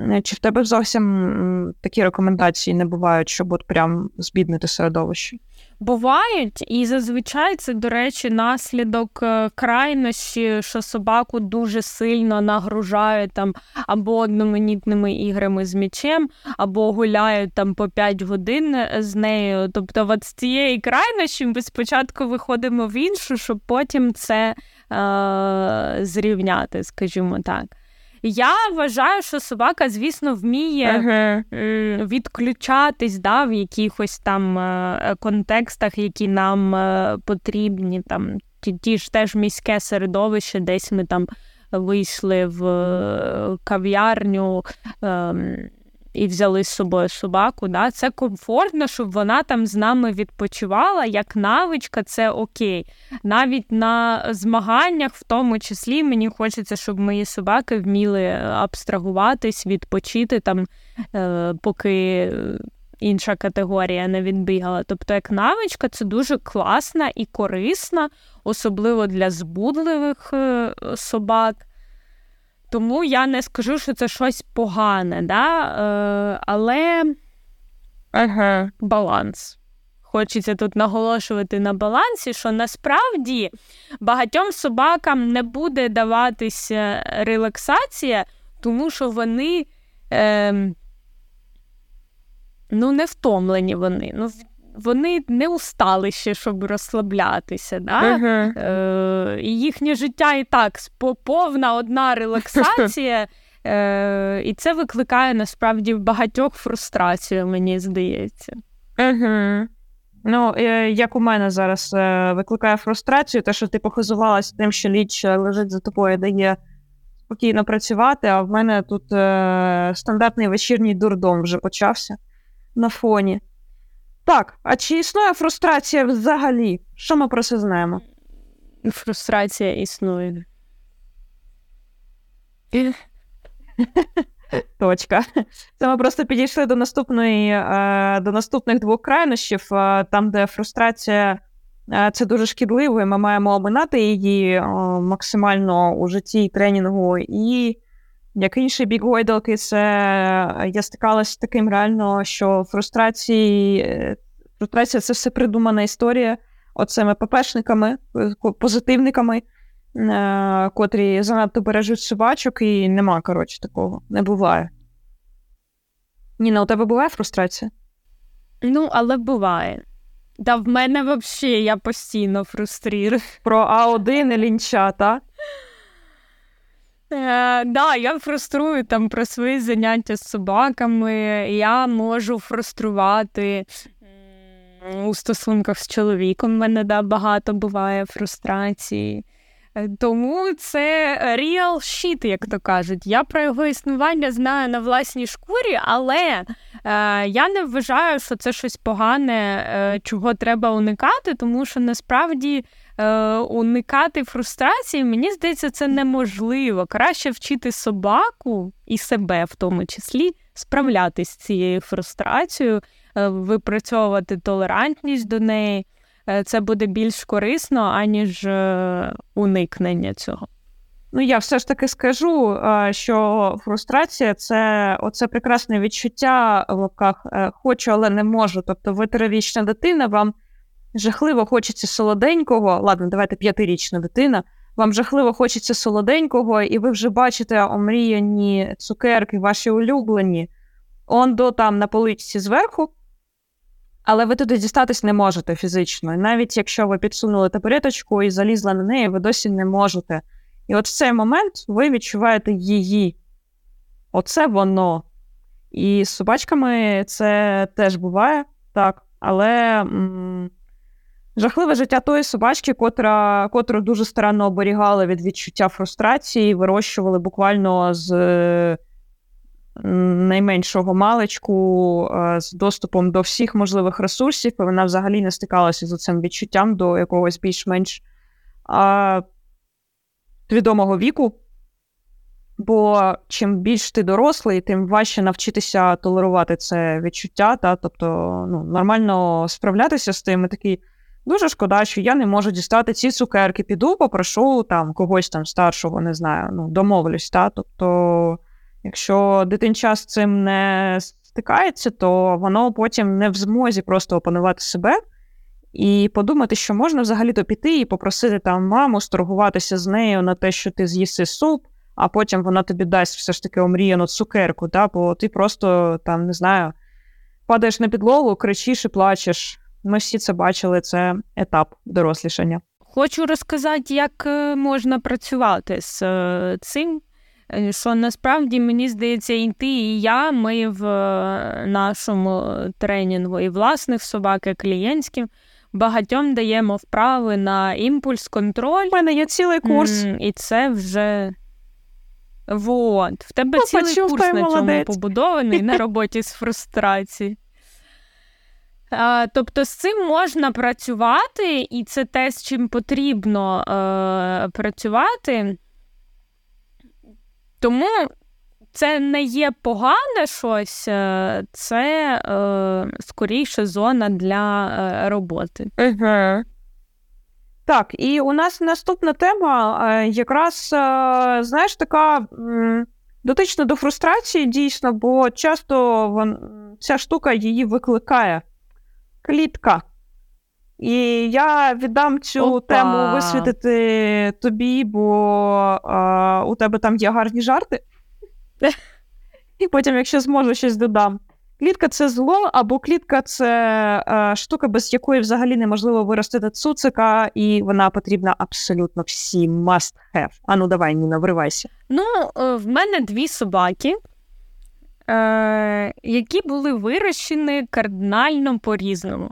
Speaker 2: Е, чи в тебе зовсім такі рекомендації не бувають, щоб от прям збіднити середовище?
Speaker 1: Бувають, і зазвичай це, до речі, наслідок е, крайності, що собаку дуже сильно нагружають там або одноманітними іграми з м'ячем, або гуляють там по 5 годин з нею. Тобто, от з цієї крайності ми спочатку виходимо в іншу, щоб потім це е- зрівняти, скажімо так. Я вважаю, що собака, звісно, вміє uh-huh. відключатись да, в якихось там е, контекстах, які нам е, потрібні. Там ті, ті ж теж міське середовище, десь ми там вийшли в е, кав'ярню. Ем, і взяли з собою собаку. Да? Це комфортно, щоб вона там з нами відпочивала. Як навичка, це окей. Навіть на змаганнях, в тому числі, мені хочеться, щоб мої собаки вміли абстрагуватись, відпочити там, е, поки. Інша категорія не відбігала. Тобто, як навичка, це дуже класна і корисна, особливо для збудливих е, собак. Тому я не скажу, що це щось погане, да? е, але ага. баланс. Хочеться тут наголошувати на балансі, що насправді багатьом собакам не буде даватися релаксація, тому що вони е, ну, не втомлені вони. Ну, вони не устали ще, щоб розслаблятися. Да? Uh-huh. Е, І їхнє життя і так повна одна релаксація, е, і це викликає насправді багатьох фрустрацію, мені здається.
Speaker 2: Uh-huh. Ну, е, як у мене зараз е, викликає фрустрацію, те, що ти похизувалася тим, що ліч лежить за тобою, дає спокійно працювати, а в мене тут е, стандартний вечірній дурдом вже почався на фоні. Так, а чи існує фрустрація взагалі? Що ми про це знаємо?
Speaker 1: Фрустрація існує.
Speaker 2: Точка. Це ми просто підійшли до наступної, е, до наступних двох крайнощів, е, там, де фрустрація е, це дуже шкідливо, і ми маємо оминати її максимально у житті і тренінгу. І як інший бік гойдалки, це я стикалася з таким реально, що фрустрації, фрустрація це все придумана історія оцими ППшниками, позитивниками, е, котрі занадто бережуть собачок, і нема, коротше, такого. Не буває. Ніна, у тебе буває фрустрація?
Speaker 1: Ну, але буває. Та в мене взагалі я постійно фруструю.
Speaker 2: Про А1 і лінча, так?
Speaker 1: Е, да, я фруструю там про свої заняття з собаками. Я можу фруструвати у стосунках з чоловіком. У мене да, багато буває фрустрації. Е, тому це real shit, як то кажуть. Я про його існування знаю на власній шкурі, але е, я не вважаю, що це щось погане, е, чого треба уникати, тому що насправді е, уникати фрустрації, мені здається, це неможливо. Краще вчити собаку і себе в тому числі справлятися з цією фрустрацією, е, випрацьовувати толерантність до неї. Е, це буде більш корисно, аніж е, уникнення цього.
Speaker 2: Ну, я все ж таки скажу, що фрустрація це оце прекрасне відчуття в лапках хочу, але не можу. Тобто, ви трирічна дитина, вам жахливо хочеться солоденького. Ладно, давайте п'ятирічна дитина. Вам жахливо хочеться солоденького, і ви вже бачите омріяні цукерки, ваші улюблені, он до там на поличці зверху, але ви туди дістатись не можете фізично. Навіть якщо ви підсунули табуреточку і залізли на неї, ви досі не можете. І от в цей момент ви відчуваєте її. Оце воно. І з собачками це теж буває так. Але м- жахливе життя тої собачки, котра, котру дуже старанно оберігали від відчуття фрустрації, вирощували буквально з найменшого маличку е, з доступом до всіх можливих ресурсів, і вона взагалі не стикалася з цим відчуттям до якогось більш-менш а, відомого віку. Бо чим більш ти дорослий, тим важче навчитися толерувати це відчуття, та, тобто ну, нормально справлятися з тим. І такий, дуже шкода, що я не можу дістати ці цукерки. Піду, попрошу там когось там старшого, не знаю, ну, домовлюсь. Та, тобто Якщо дитинча з цим не стикається, то воно потім не в змозі просто опанувати себе і подумати, що можна взагалі-то піти і попросити там маму сторгуватися з нею на те, що ти з'їси суп, а потім вона тобі дасть все ж таки омріяну цукерку, да? бо ти просто там не знаю, падаєш на підлогу, кричиш і плачеш. Ми всі це бачили, це етап дорослішання.
Speaker 1: Хочу розказати, як е, можна працювати з е, цим. Е, що насправді мені здається, і ти, і я, ми в нашому тренінгу і власних собак, і клієнтським багатьом даємо вправи на імпульс, контроль.
Speaker 2: У мене є цілий курс.
Speaker 1: І це вже. Вот. В тебе
Speaker 2: ну,
Speaker 1: цілий
Speaker 2: почув,
Speaker 1: курс на
Speaker 2: молодець.
Speaker 1: цьому побудований на роботі з фрустрації. А, Тобто з цим можна працювати, і це те, з чим потрібно е, працювати. Тому це не є погане щось, е, це е, скоріше зона для е, роботи.
Speaker 2: Так, і у нас наступна тема е, якраз, знаєш, така дотична до фрустрації, дійсно, бо часто вон, ця штука її викликає. Клітка. І я віддам цю
Speaker 1: Опа.
Speaker 2: тему висвітити тобі, бо а, у тебе там є гарні жарти. І потім, якщо зможу, щось додам. Клітка це зло, або клітка це а, штука, без якої взагалі неможливо виростити цуцика, і вона потрібна абсолютно всім must have. Ану, давай, Ніна, вривайся.
Speaker 1: Ну, е, в мене дві собаки, е, які були вирощені кардинально по-різному.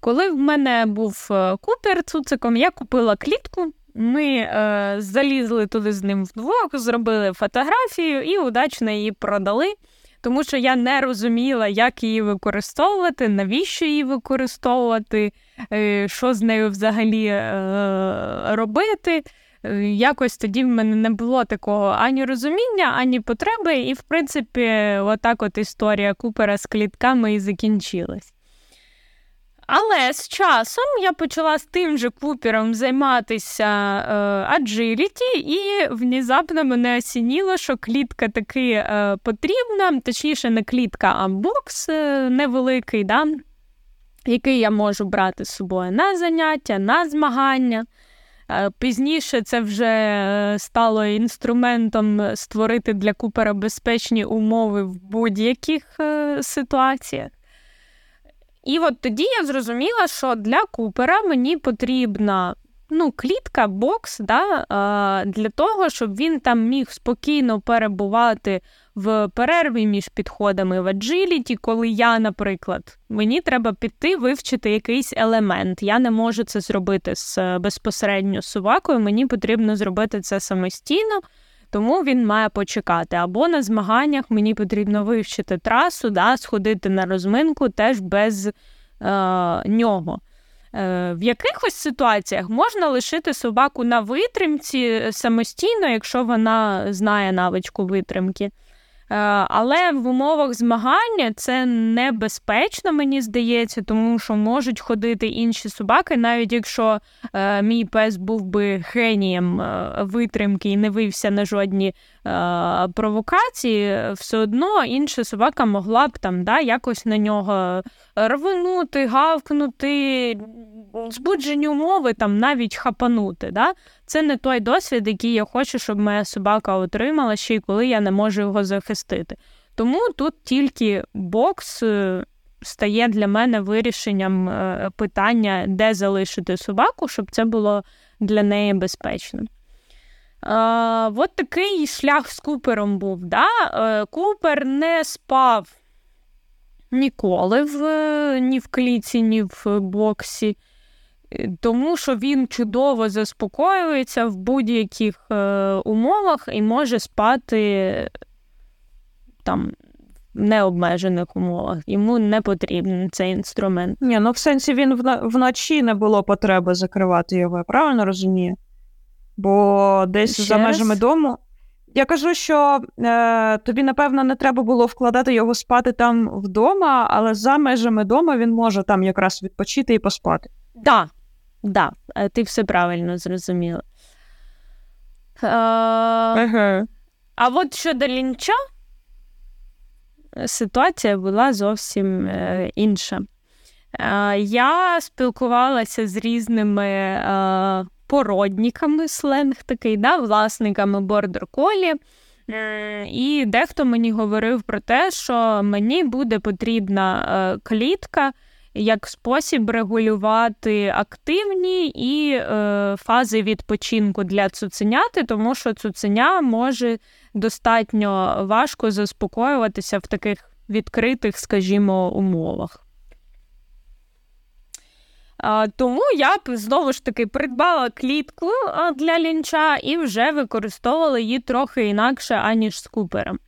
Speaker 1: Коли в мене був е, купер цуциком, я купила клітку. Ми е, залізли туди з ним вдвох, зробили фотографію і удачно її продали, тому що я не розуміла, як її використовувати, навіщо її використовувати, е, що з нею взагалі е, робити. Е, якось тоді в мене не було такого ані розуміння, ані потреби, і, в принципі, отак от історія Купера з клітками і закінчилась. Але з часом я почала з тим же купером займатися е, аджиліті, і внезапно мене осініло, що клітка таки е, потрібна, точніше, не клітка, а бокс е, невеликий, да, який я можу брати з собою на заняття, на змагання. Пізніше це вже стало інструментом створити для купера безпечні умови в будь-яких ситуаціях. І от тоді я зрозуміла, що для Купера мені потрібна ну, клітка, бокс, да, для того, щоб він там міг спокійно перебувати в перерві між підходами в аджиліті, коли я, наприклад, мені треба піти вивчити якийсь елемент. Я не можу це зробити з безпосередньо собакою, мені потрібно зробити це самостійно тому він має почекати. Або на змаганнях мені потрібно вивчити трасу, да, сходити на розминку теж без е, нього. Е, В якихось ситуаціях можна лишити собаку на витримці самостійно, якщо вона знає навичку витримки. Е, але в умовах змагання це небезпечно, мені здається, тому що можуть ходити інші собаки, навіть якщо е, мій пес був би генієм е, витримки і не вився на жодні провокації, все одно інша собака могла б там да, якось на нього рвонути, гавкнути, збуджені умови там навіть хапанути. Да? Це не той досвід, який я хочу, щоб моя собака отримала, ще й коли я не можу його захистити. Тому тут тільки бокс е, стає для мене вирішенням е, питання, де залишити собаку, щоб це було для неї безпечно. А, От такий шлях з Купером був. Да? Е, Купер не спав ніколи в, ні в кліці, ні в боксі. Е, тому що він чудово заспокоюється в будь-яких е, умовах і може спати там необмежених умовах. Йому не потрібен цей інструмент.
Speaker 2: Ні, ну в сенсі він вночі не було потреби закривати його, я правильно розумію? Бо десь
Speaker 1: Ще
Speaker 2: за межами
Speaker 1: раз?
Speaker 2: дому. Я кажу, що е, тобі, напевно, не треба було вкладати його спати там вдома, але за межами дому він може там якраз відпочити і поспати.
Speaker 1: Так, да, да, е, ти все правильно зрозуміла. Е,
Speaker 2: Ага.
Speaker 1: А от щодо лінча, ситуація була зовсім е, інша. Е, я спілкувалася з різними е, породниками, сленг такий, да, власниками бордер-колі. І дехто мені говорив про те, що мені буде потрібна клітка, як спосіб регулювати активні і е, фази відпочинку для цуценяти, тому що цуценя може достатньо важко заспокоюватися в таких відкритих, скажімо, умовах. Тому я б знову ж таки придбала клітку для лінча і вже використовувала її трохи інакше, аніж з купером.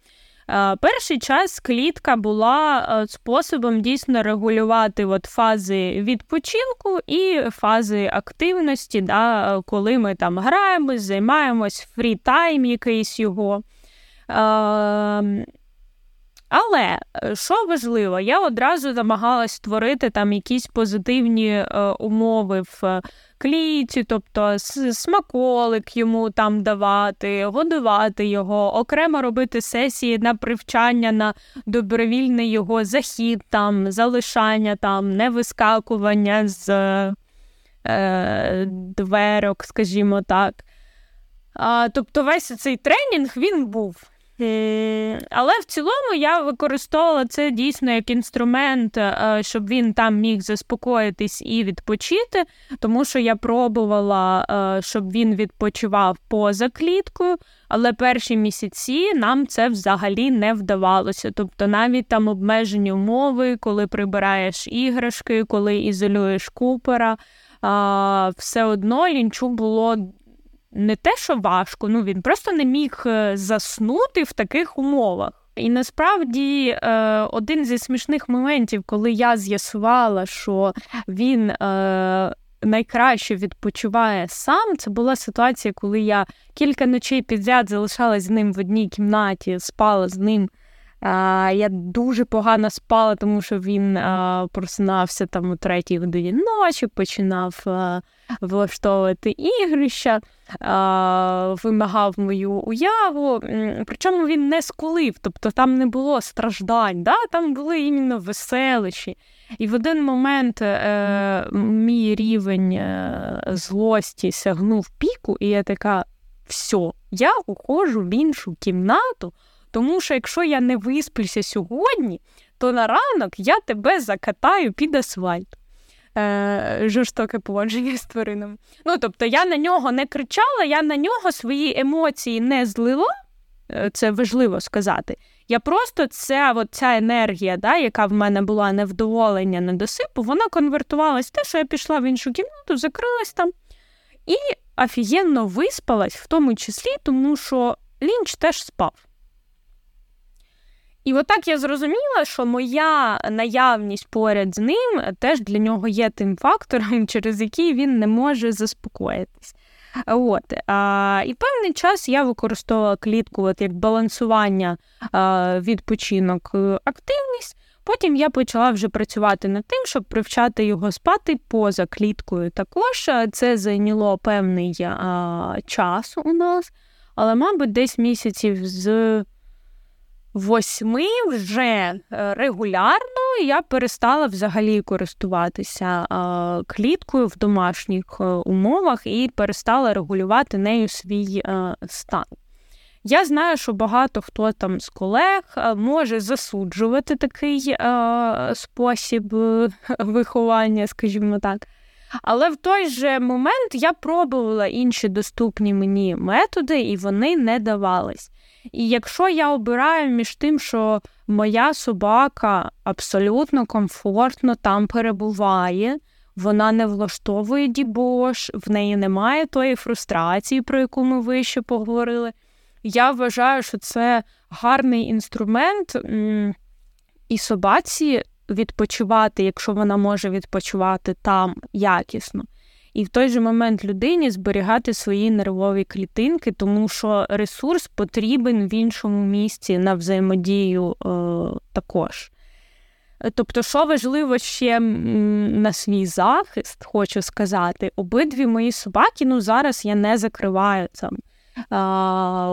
Speaker 1: Перший час клітка була способом дійсно регулювати от фази відпочинку і фази активності, да, коли ми там граємось, займаємось фрі-тайм якийсь його. Але е, що важливо, я одразу намагалась створити там якісь позитивні е, умови в е, кліті, тобто смаколик йому там давати, годувати його, окремо робити сесії на привчання на добровільний його захід, там, залишання, там, невискакування з е, дверок, скажімо так. А, Тобто весь цей тренінг він був. Але в цілому я використовувала це дійсно як інструмент, е, щоб він там міг заспокоїтись і відпочити, тому що я пробувала, е, щоб він відпочивав поза кліткою, але перші місяці нам це взагалі не вдавалося. Тобто навіть там обмежені умови, коли прибираєш іграшки, коли ізолюєш купера. Все одно лінчу було не те, що важко, ну він просто не міг е, заснути в таких умовах. І насправді е, один зі смішних моментів, коли я з'ясувала, що він е, найкраще відпочиває сам, це була ситуація, коли я кілька ночей підряд залишалась з ним в одній кімнаті, спала з ним. Я дуже погано спала, тому що він просинався там у третій годині ночі, починав влаштовувати ігрища, вимагав мою уяву. Причому він не скулив, тобто там не було страждань, да? там були іменно веселищі. І в один момент е, мій рівень е, злості сягнув піку, і я така: все, я уходжу в іншу кімнату. Тому що якщо я не висплюся сьогодні, то на ранок я тебе закатаю під асфальт. Е, Жорстоке поводження з тваринами. Ну, тобто, я на нього не кричала, я на нього свої емоції не злила. Е, це важливо сказати. Я просто ця от ця енергія, да, яка в мене була невдоволення, недосипу, вона конвертувалась в те, що я пішла в іншу кімнату, закрилась там і офігенно виспалась, в тому числі, тому що лінч теж спав. І отак я зрозуміла, що моя наявність поряд з ним теж для нього є тим фактором, через який він не може заспокоїтись. От. А, І певний час я використовувала клітку от як балансування а, відпочинок, е, активність. Потім я почала вже працювати над тим, щоб привчати його спати поза кліткою. Також це зайняло певний а, час у нас, але, мабуть, десь місяців з восьми вже е, регулярно я перестала взагалі користуватися кліткою в домашніх е, умовах і перестала регулювати нею свій е, стан. Я знаю, що багато хто там з колег може засуджувати такий спосіб виховання, скажімо так. Але в той же момент я пробувала інші доступні мені методи, і вони не давались. І якщо я обираю між тим, що моя собака абсолютно комфортно там перебуває, вона не влаштовує дібош, в неї немає тої фрустрації, про яку ми вище поговорили. Я вважаю, що це гарний інструмент і собаці відпочивати, якщо вона може відпочивати там якісно і в той же момент людині зберігати свої нервові клітинки, тому що ресурс потрібен в іншому місці на взаємодію е, також. Тобто, що важливо ще на свій захист, хочу сказати, обидві мої собаки, ну зараз я не закриваю там.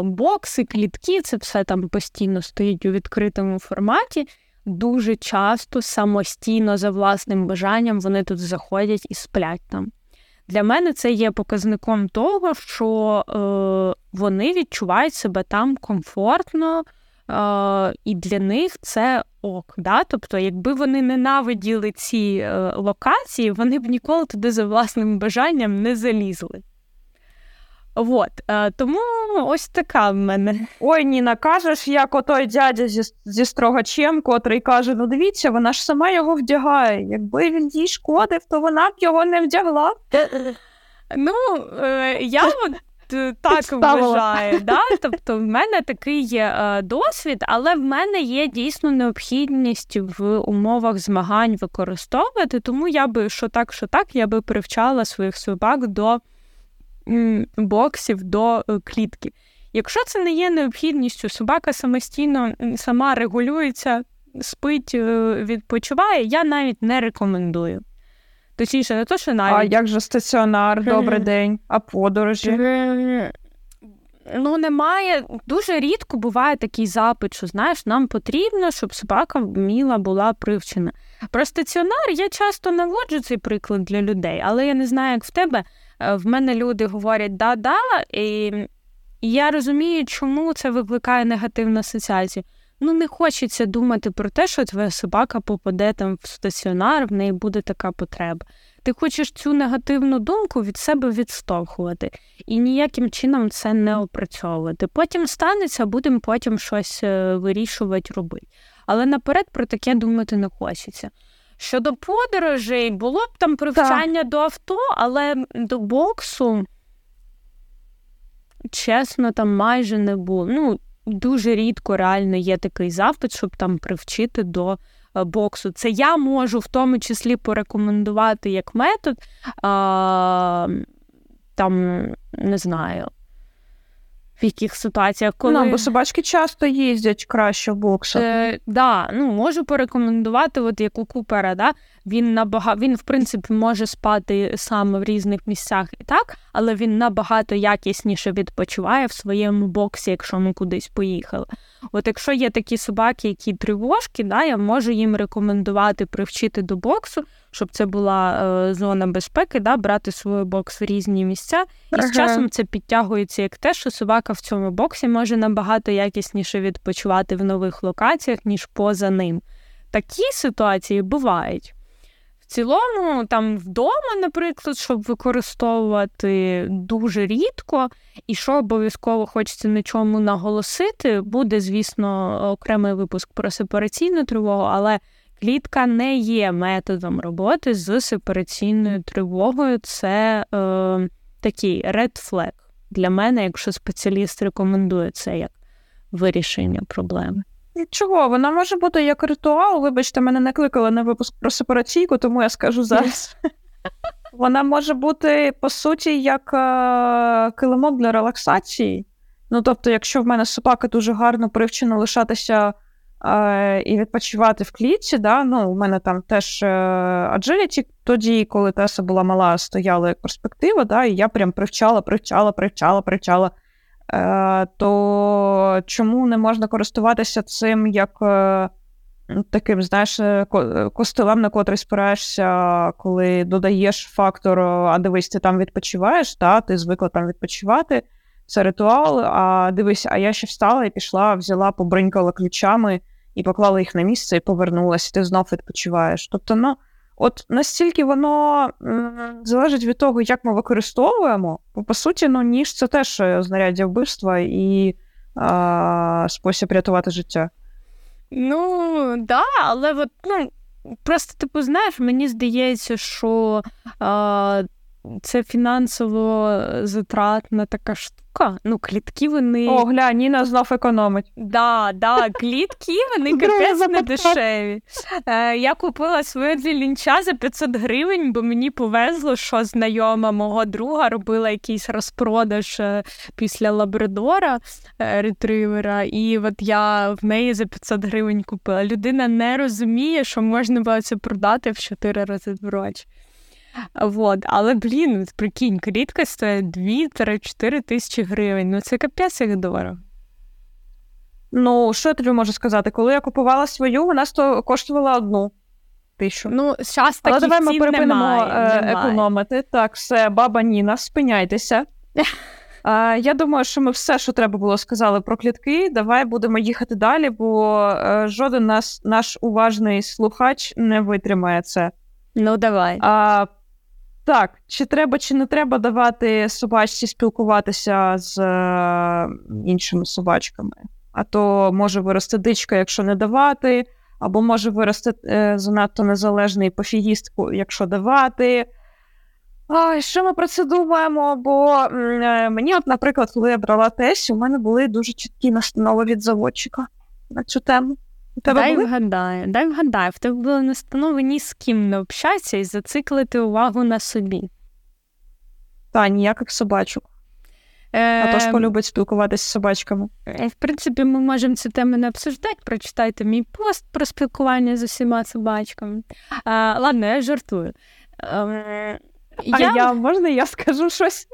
Speaker 1: Бокси, клітки, це все там постійно стоїть у відкритому форматі. Дуже часто самостійно за власним бажанням вони тут заходять і сплять там. Для мене це є показником того, що е, вони відчувають себе там комфортно, Е, і для них це ок. Да? Тобто, якби вони ненавиділи ці е, локації, вони б ніколи туди за власним бажанням не залізли. От, е, тому ось така в мене.
Speaker 2: Ой, Ніна, кажеш, як отой дядя зі, зі строгачем, котрий каже: ну дивіться, вона ж сама його вдягає. Якби він їй шкодив, то вона б його не вдягла.
Speaker 1: Ну, е, я от так вважаю. Да? Тобто, в мене такий є е, досвід, але в мене є дійсно необхідність в умовах змагань використовувати, тому я би що так, що так, я би привчала своїх собак до боксів, до е, клітки. Якщо це не є необхідністю, собака самостійно сама регулюється, спить, е, відпочиває, я навіть не рекомендую. Точніше, не то, що навіть.
Speaker 2: А як же стаціонар, добрий день, а подорожі?
Speaker 1: Ну, немає. Дуже рідко буває такий запит, що знаєш, нам потрібно, щоб собака вміла була привчена. Про стаціонар я часто наводжу цей приклад для людей, але я не знаю, як в тебе. Е, в мене люди говорять да-да, і я розумію, чому це викликає негативну асоціацію. Ну, не хочеться думати про те, що твоя собака попаде там в стаціонар, в неї буде така потреба. Ти хочеш цю негативну думку від себе відштовхувати і ніяким чином це не опрацьовувати. Потім станеться, будемо потім щось е, вирішувати, робити. Але наперед про таке думати не хочеться. Щодо подорожей, було б там привчання так. до авто, але до боксу, чесно, там майже не було. Ну, дуже рідко реально є такий запит, щоб там привчити до е, боксу. Це я можу в тому числі порекомендувати як метод. А, Там, не знаю, в яких ситуаціях, коли...
Speaker 2: Ну, бо собачки часто їздять краще в боксах.
Speaker 1: Е, да, ну, Можу порекомендувати, от як у Купера, да? Він набага... він, в принципі, може спати саме в різних місцях і так, але він набагато якісніше відпочиває в своєму боксі, якщо ми кудись поїхали. От якщо є такі собаки, які тривожки, да, я можу їм рекомендувати привчити до боксу, щоб це була е, зона безпеки, да, брати свій бокс в різні місця. І ага. з часом це підтягується як те, що собака в цьому боксі може набагато якісніше відпочивати в нових локаціях, ніж поза ним. Такі ситуації бувають. Цілому, там вдома, наприклад, щоб використовувати дуже рідко, і що обов'язково хочеться на чому наголосити, буде, звісно, окремий випуск про сепараційну тривогу, але клітка не є методом роботи з сепараційною тривогою. Це е, такий red flag для мене, якщо спеціаліст рекомендує це як вирішення проблеми.
Speaker 2: Чого? Вона може бути як ритуал. Вибачте, мене не кликали на випуск про сепараційку, тому я скажу зараз. Вона може бути, по суті, як е, килимок для релаксації. Ну, тобто, якщо в мене собака дуже гарно привчена лишатися е, і відпочивати в клітці, да, ну, у мене там теж е, agility, тоді, коли Теса була мала, стояла як перспектива, да, і я прям привчала, привчала, привчала, привчала. Е, то чому не можна користуватися цим як е, таким, знаєш, е, костелем, на котрий спираєшся, коли додаєш фактор, а дивись, ти там відпочиваєш, та, ти звикла там відпочивати. Це ритуал, а дивись, а я ще встала і пішла, взяла, побринькала ключами і поклала їх на місце і повернулася, і ти знов відпочиваєш. Тобто, ну, От настільки воно залежить від того, як ми використовуємо, бо по суті, ну, ніж це теж е, знаряддя вбивства і а, спосіб рятувати життя.
Speaker 1: Ну, да, але от, ну, просто, типу, знаєш, мені здається, що а, це фінансово затратна така штука. Ну, клітки вони.
Speaker 2: О, гля, Ніна знов економить.
Speaker 1: Да, да, клітки вони капець не дешеві. Е, Я купила своє для лінча за 500 гривень, бо мені повезло, що знайома мого друга робила якийсь розпродаж е, після лабрадора е, ретривера. І от я в неї за 500 гривень купила. Людина не розуміє, що можна було це продати в 4 рази дорожче. Вот. Але, блін, прикинь, клітка стоїть 2-4 тисячі гривень. Ну це капець як дорого.
Speaker 2: Ну, що я тобі можу сказати? Коли я купувала свою, вона сто... коштувала одну тисячу.
Speaker 1: Ну, зараз таких
Speaker 2: Але давай
Speaker 1: ми
Speaker 2: припинимо
Speaker 1: немає,
Speaker 2: е- економити. Так, все, баба Ніна, спиняйтеся. Е, я думаю, що ми все, що треба було, сказали про клітки. Давай будемо їхати далі, бо е, жоден нас, наш уважний слухач не витримає це.
Speaker 1: Ну, давай.
Speaker 2: А, Так, чи треба, чи не треба давати собачці спілкуватися з е, іншими собачками? А то може вирости дичка, якщо не давати, або може вирости е, занадто незалежний пофігіст, якщо давати. Ой, що ми про це думаємо? Бо е, мені, от, наприклад, коли я брала тесть, у мене були дуже чіткі настанови від заводчика на цю тему.
Speaker 1: Тебе дай були? вгадаю, дай вгадаю, в тебе були настанови ні з ким не общатися і зациклити увагу на собі.
Speaker 2: Та, ніяких собачок. Е... А то ж полюбить спілкуватися з собачками.
Speaker 1: Е, в принципі, ми можемо цю тему не обсуждати. Прочитайте мій пост про спілкування з усіма собачками. А, Ладно, я жартую.
Speaker 2: Ем, а я... я можна я скажу щось?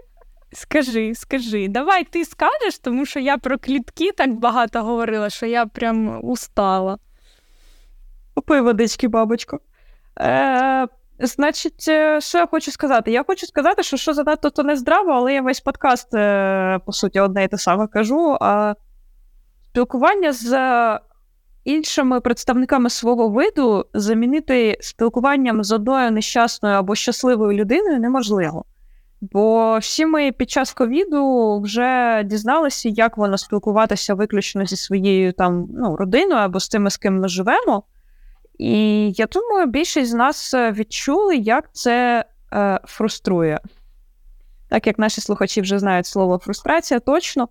Speaker 1: Скажи, скажи, давай ти скажеш, тому що я про клітки так багато говорила, що я прям устала.
Speaker 2: Попий водички, бабочко. Е, Значить, е, що я хочу сказати? Я хочу сказати, що що занадто то не здраво, але я весь подкаст, е, по суті, одне і те саме кажу. А Спілкування з іншими представниками свого виду замінити спілкуванням з одною нещасною або щасливою людиною неможливо. Бо всі ми під час ковіду вже дізналися, як воно спілкуватися виключно зі своєю там ну, родиною або з тими, з ким ми живемо. І я думаю, більшість з нас відчули, як це е, фруструє. Так як наші слухачі вже знають слово фрустрація, точно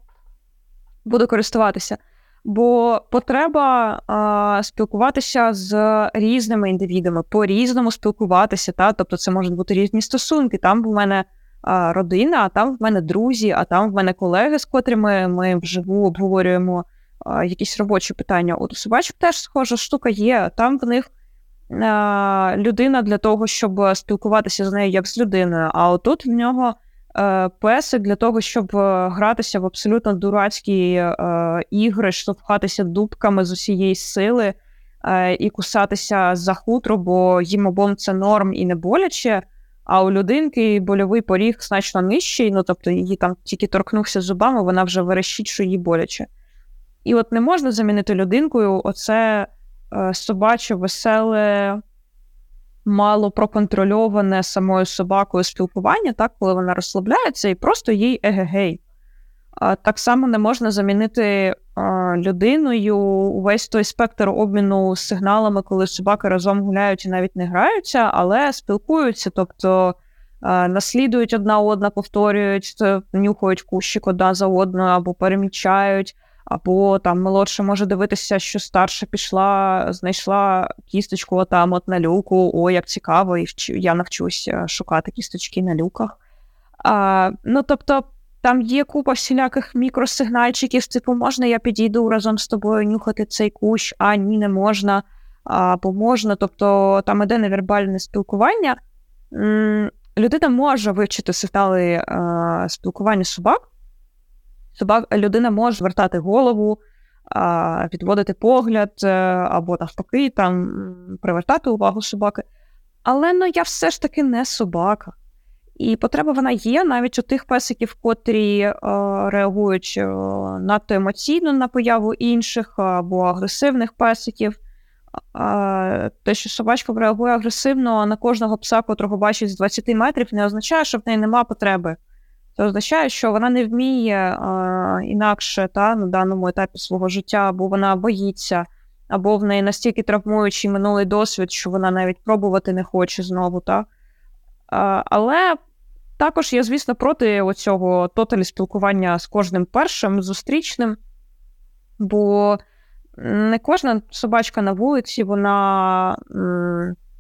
Speaker 2: буду користуватися. Бо потреба а, спілкуватися з різними індивідами, по-різному спілкуватися. Та? Тобто це можуть бути різні стосунки. Там в мене а, родина, а там в мене друзі, а там в мене колеги, з котрими ми вживу обговорюємо а, якісь робочі питання. От у собачок теж схожа штука є. Там в них а, людина для того, щоб спілкуватися з нею як з людиною. А отут в нього Е, песик для того, щоб е, гратися в абсолютно дурацькі е, ігри, штовхатися дубками з усієї сили і кусатися за хутро, бо їм обом це норм і не боляче. А у людинки больовий поріг значно нижчий, ну тобто її там тільки торкнувся зубами, вона вже верещить, що їй боляче. І от не можна замінити людинкою оце е, собаче, веселе, мало проконтрольоване самою собакою спілкування, так, коли вона розслабляється, і просто їй егегей. Так само не можна замінити людиною увесь той спектр обміну сигналами, коли собаки разом гуляють і навіть не граються, але спілкуються, тобто наслідують одна одна, повторюють, нюхають кущик одна за одною або перемічають. Або там молодша може дивитися, що старша пішла, знайшла кісточку отам от на люку. О, як цікаво, і я навчуся шукати кісточки на люках. А, Ну, тобто, там є купа всіляких мікросигнальчиків, типу, можна, я підійду разом з тобою нюхати цей кущ, а ні, не можна, або можна. Тобто там іде невербальне спілкування. Людина може вивчити сигнали спілкування собак. Собак, людина може звертати голову, а, підводити погляд, е, або навпаки, там привертати увагу собаки. Але ну, я все ж таки не собака. І потреба вона є навіть у тих песиків, котрі е, реагують е, надто емоційно на появу інших або агресивних песиків. Е, те, що собачка реагує агресивно на кожного пса, котрого бачить з 20 метрів, не означає, що в неї немає потреби це означає, що вона не вміє а, інакше та, на даному етапі свого життя, або вона боїться, або в неї настільки травмуючий минулий досвід, що вона навіть пробувати не хоче знову. Та. Але також я, звісно, проти оцього тоталі спілкування з кожним першим зустрічним, бо не кожна собачка на вулиці, вона,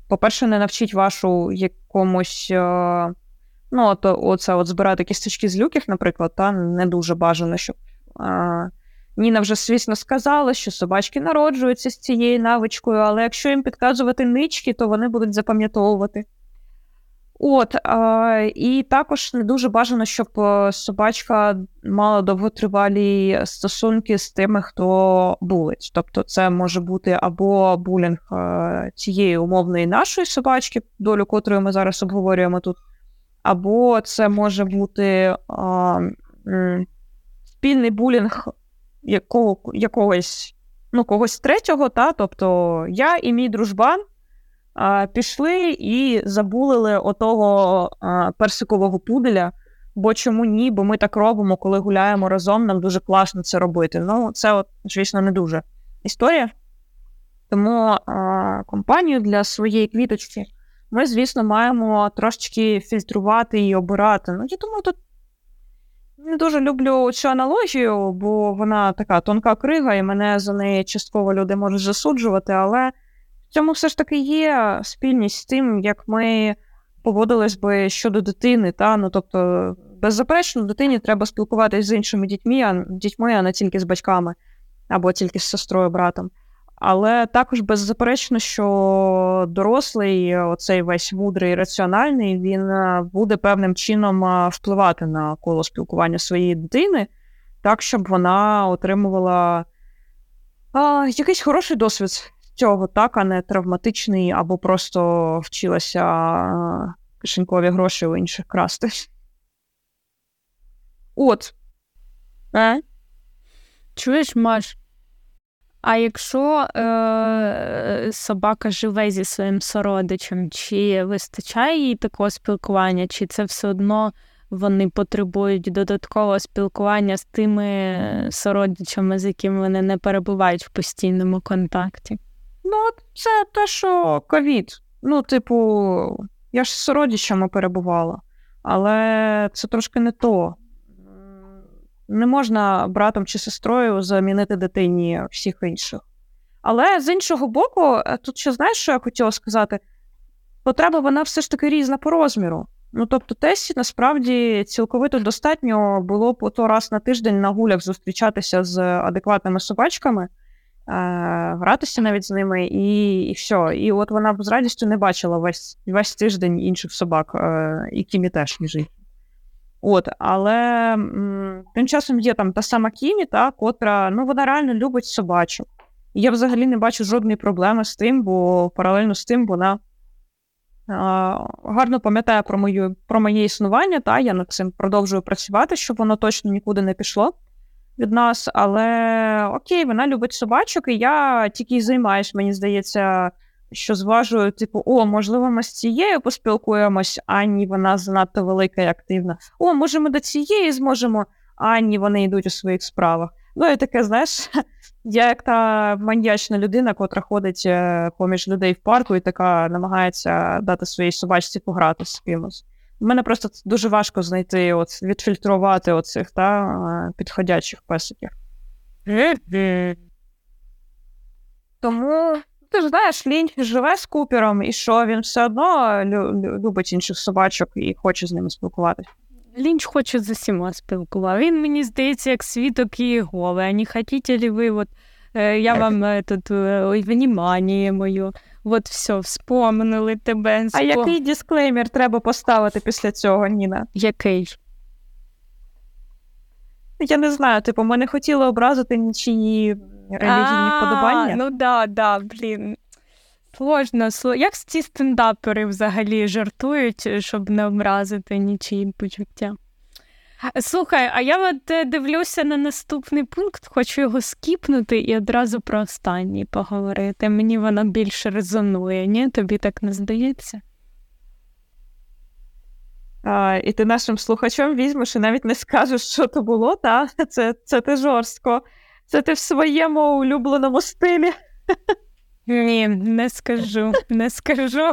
Speaker 2: по-перше, не навчить вашу якомусь. Ну, от, оце от збирати кісточки з люків, наприклад, та не дуже бажано, щоб. Ніна вже, звісно, сказала, що собачки народжуються з цією навичкою, але якщо їм підказувати нички, то вони будуть запам'ятовувати. От, І також не дуже бажано, щоб е, собачка мала довготривалі стосунки з тими, хто булить. Тобто, це може бути або булінг е, цієї умовної нашої собачки, долю котрої ми зараз обговорюємо тут або це може бути а, спільний булінг якого, якогось ну, когось третього, та, тобто я і мій дружбан пішли і забулили отого персикового пуделя. Бо чому ні? Бо ми так робимо, коли гуляємо разом, нам дуже класно це робити. Ну, це, от, звісно, не дуже історія. Тому а, компанію для своєї квіточки ми, звісно, маємо трошечки фільтрувати і обирати. Ну, я думаю, тут не дуже люблю цю аналогію, бо вона така тонка крига, і мене за неї частково люди можуть засуджувати, але в цьому все ж таки є спільність з тим, як ми поводились би щодо дитини. Та? Ну, тобто, беззаперечно, дитині треба спілкуватися з іншими дітьми, а дітьми, а не тільки з батьками або тільки з сестрою, братом. Але також беззаперечно, що дорослий, оцей весь мудрий, раціональний, він е, буде певним чином е, впливати на коло спілкування своєї дитини, так, щоб вона отримувала а, якийсь хороший досвід цього, так, а не травматичний, або просто вчилася кишенькові гроші у інших красти. От.
Speaker 1: А? Чуєш, Маш? А якщо е, собака живе зі своїм сородичем, чи вистачає їй такого спілкування, чи це все одно вони потребують додаткового спілкування з тими сородичами, з якими вони не перебувають в постійному контакті?
Speaker 2: Ну, це те, що ковід. Ну, типу, я ж з сородичами перебувала, але це трошки не то не можна братом чи сестрою замінити дитині всіх інших. Але з іншого боку, е, тут ще знаєш, що я хотіла сказати? Потреба вона все ж таки різна по розміру. Ну, тобто, Тесі насправді цілковито достатньо було по то раз на тиждень на гулях зустрічатися з адекватними собачками, гратися навіть з ними, і і все. І от вона б з радістю не бачила весь весь тиждень інших собак, е, і Кімі теж ніж От, Але тим часом є там та сама Кімі, та, котра ну, вона реально любить собачок. І я взагалі не бачу жодної проблеми з тим, бо паралельно з тим вона а, гарно пам'ятає про мою, про моє існування, та, я над цим продовжую працювати, щоб воно точно нікуди не пішло від нас. Але окей, вона любить собачок, і я тільки займаюсь, мені здається, що зважую, типу, о, можливо, ми з цією поспілкуємось, а ні, вона занадто велика і активна. О, може, ми до цієї зможемо, а ні, вони йдуть у своїх справах. Ну, і таке, знаєш, я як та маньячна людина, котра ходить е, поміж людей в парку і така намагається дати своїй собачці пограти з кимось. Мене просто дуже важко знайти, от, відфільтрувати оцих та, е, підходячих песиків. Тому ти ж знаєш, лінь живе з купером, і що він все одно любить інших собачок і хоче з ними спілкуватися.
Speaker 1: Лінч хоче з усіма спілкуватися. Він мені здається, як світок і голи. А не хотіте ли ви, от, я вам е, тут ой, внимание моє, от все, вспомнили тебе.
Speaker 2: Спом... А який дисклеймер треба поставити після цього, Ніна?
Speaker 1: Який?
Speaker 2: Я не знаю, типу, ми не хотіли образити нічиї релігійні вподобання.
Speaker 1: Ну да, да, блін. Сложно. Як ці стендапери взагалі жартують, щоб не образити нічиї почуття? Слухай, а я от е, дивлюся на наступний пункт, хочу його скіпнути і одразу про останній поговорити. Мені вона більше резонує, ні? Тобі так не здається?
Speaker 2: А, І ти нашим слухачам візьмеш і навіть не скажеш, що то було, та? Це, це ти жорстко. Це ти в своєму улюбленому стилі.
Speaker 1: Ні, не скажу, не скажу.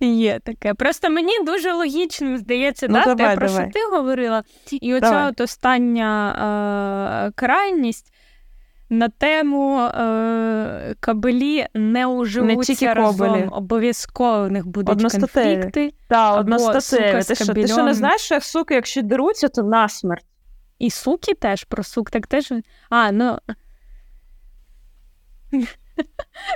Speaker 1: Є таке. Просто мені дуже логічним здається, ну, да, давай, те, про давай. що ти говорила. І оця от остання е- крайність на тему е- кабелі не уживуться не разом. Обов'язково у них будуть конфлікти.
Speaker 2: Так, одностатеві. Ти, що, ти що не знаєш, що як суки, якщо деруться, то насмерть.
Speaker 1: І суки теж про сук, так теж. А, ну.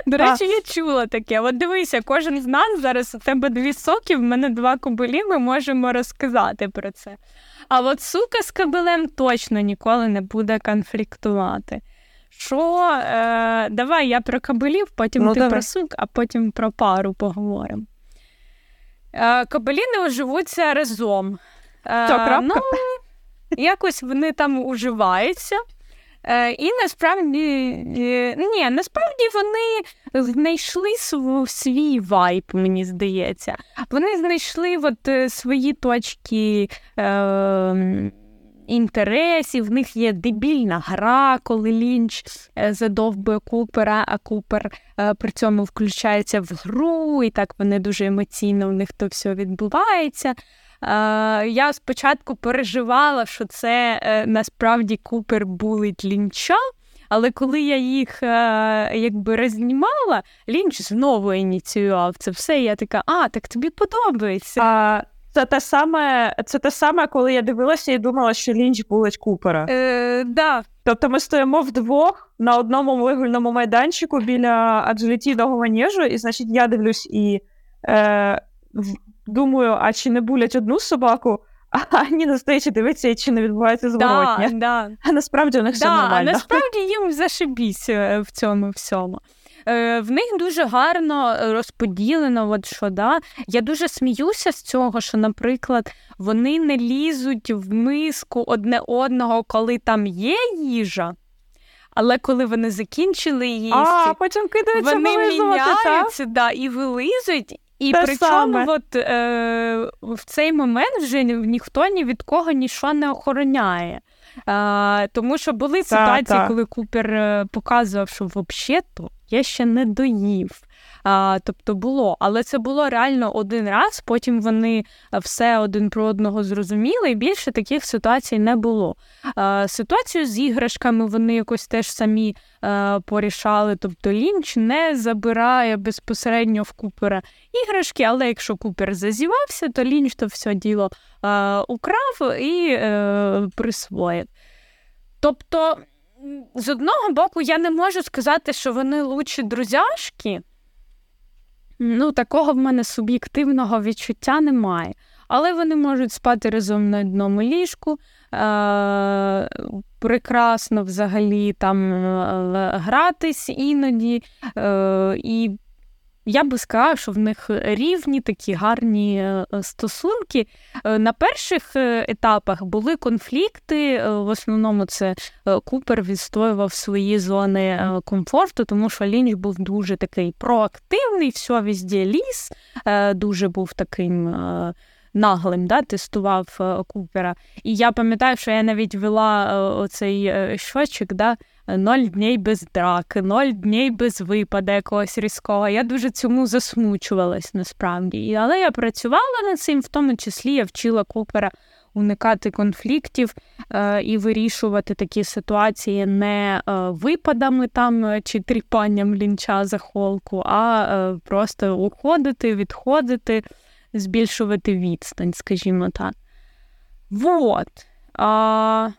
Speaker 1: До речі, я чула таке. От дивися, кожен з нас зараз у тебе дві соки, в мене два кобилі, ми можемо розказати про це. А от сука з кобилем точно ніколи не буде конфліктувати. Що, е, давай я про кобилів, потім ну, ти давай. про сук, а потім про пару поговоримо. Е, Кобилі не оживуться разом.
Speaker 2: Все,
Speaker 1: ну, якось вони там уживаються. Е, І насправді е, ні, насправді вони знайшли свій вайб, мені здається. Вони знайшли от е, свої точки. Е, Інтересів, в них є дебільна гра, коли Лінч задовбує Купера, а Купер при цьому включається в гру, і так вони дуже емоційно в них то все відбувається. Я спочатку переживала, що це е, насправді Купер булить лінча. Але коли я їх е, якби рознімала, лінч знову ініціював це все. І я така, а, так тобі подобається.
Speaker 2: А, Це те саме, це те саме, коли я дивилася і думала, що лінч булить Купера.
Speaker 1: Е, да.
Speaker 2: Тобто ми стоїмо вдвох на одному вигульному майданчику біля аджилітійного манежу, і, значить, я дивлюсь і е, думаю, а чи не булять одну собаку, а Ніна стоїть і дивиться, чи не відбувається зворотня.
Speaker 1: Да, да.
Speaker 2: А насправді у них
Speaker 1: да,
Speaker 2: все нормально.
Speaker 1: А насправді їм зашибісь е, в цьому всьому. Е, в них дуже гарно розподілено, от що да. Я дуже сміюся з цього, що, наприклад, вони не лізуть в миску одне одного, коли там є їжа. Але коли вони закінчили їсти,
Speaker 2: а, потім кидаються
Speaker 1: вони міняються да, і вилизують, і
Speaker 2: Те
Speaker 1: причому от, е, в цей момент вже ніхто ні від кого нічого не охороняє. Е, тому що були ситуації, та, та. коли Купер е, показував, що взагалі-то я ще не доїв. А, Тобто було, але це було реально один раз. Потім вони все один про одного зрозуміли, і більше таких ситуацій не було. А, Ситуацію з іграшками вони якось теж самі а, порішали. Тобто Лінч не забирає безпосередньо в Купера іграшки, але якщо Купер зазівався, то Лінч то все діло а, украв і а, е, присвоїв. Тобто. З одного боку, я не можу сказати, що вони лучші друзяшки, Ну, такого в мене суб'єктивного відчуття немає. Але вони можуть спати разом на одному ліжку. Е- прекрасно взагалі там е, гратись іноді. Е- І я би сказала, що в них рівні такі гарні е, стосунки. Е, на перших е, етапах були конфлікти. В основному це Купер відстоював свої зони комфорту, тому що Лінч був дуже такий проактивний, все везде ліс, дуже був таким. Наглим да, тестував Купера. І я пам'ятаю, що я навіть вела оцей щочик, да, ноль днів без драки, ноль днів без випаду якогось різкого. Я дуже цьому засмучувалась насправді. Але я працювала над цим, в тому числі я вчила Купера уникати конфліктів е, і вирішувати такі ситуації не е, випадами там е, чи тріпанням лінча за холку, а е, просто уходити, відходити, збільшувати відстань, скажімо так. Вот. А,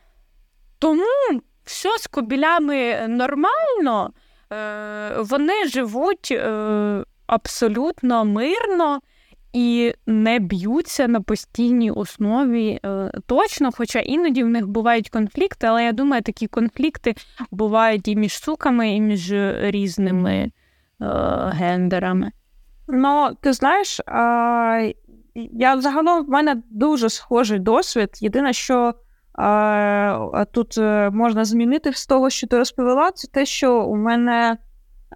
Speaker 1: Тому все з кобілями нормально, е, вони живуть е, абсолютно мирно і не б'ються на постійній основі е, точно. Хоча іноді в них бувають конфлікти, але я думаю, такі конфлікти бувають і між суками, і між різними гендерами.
Speaker 2: Ну, ти знаєш, я загалом в мене дуже схожий досвід. Єдине, що а, Тут е, можна змінити з того, що ти розповіла, це те, що у мене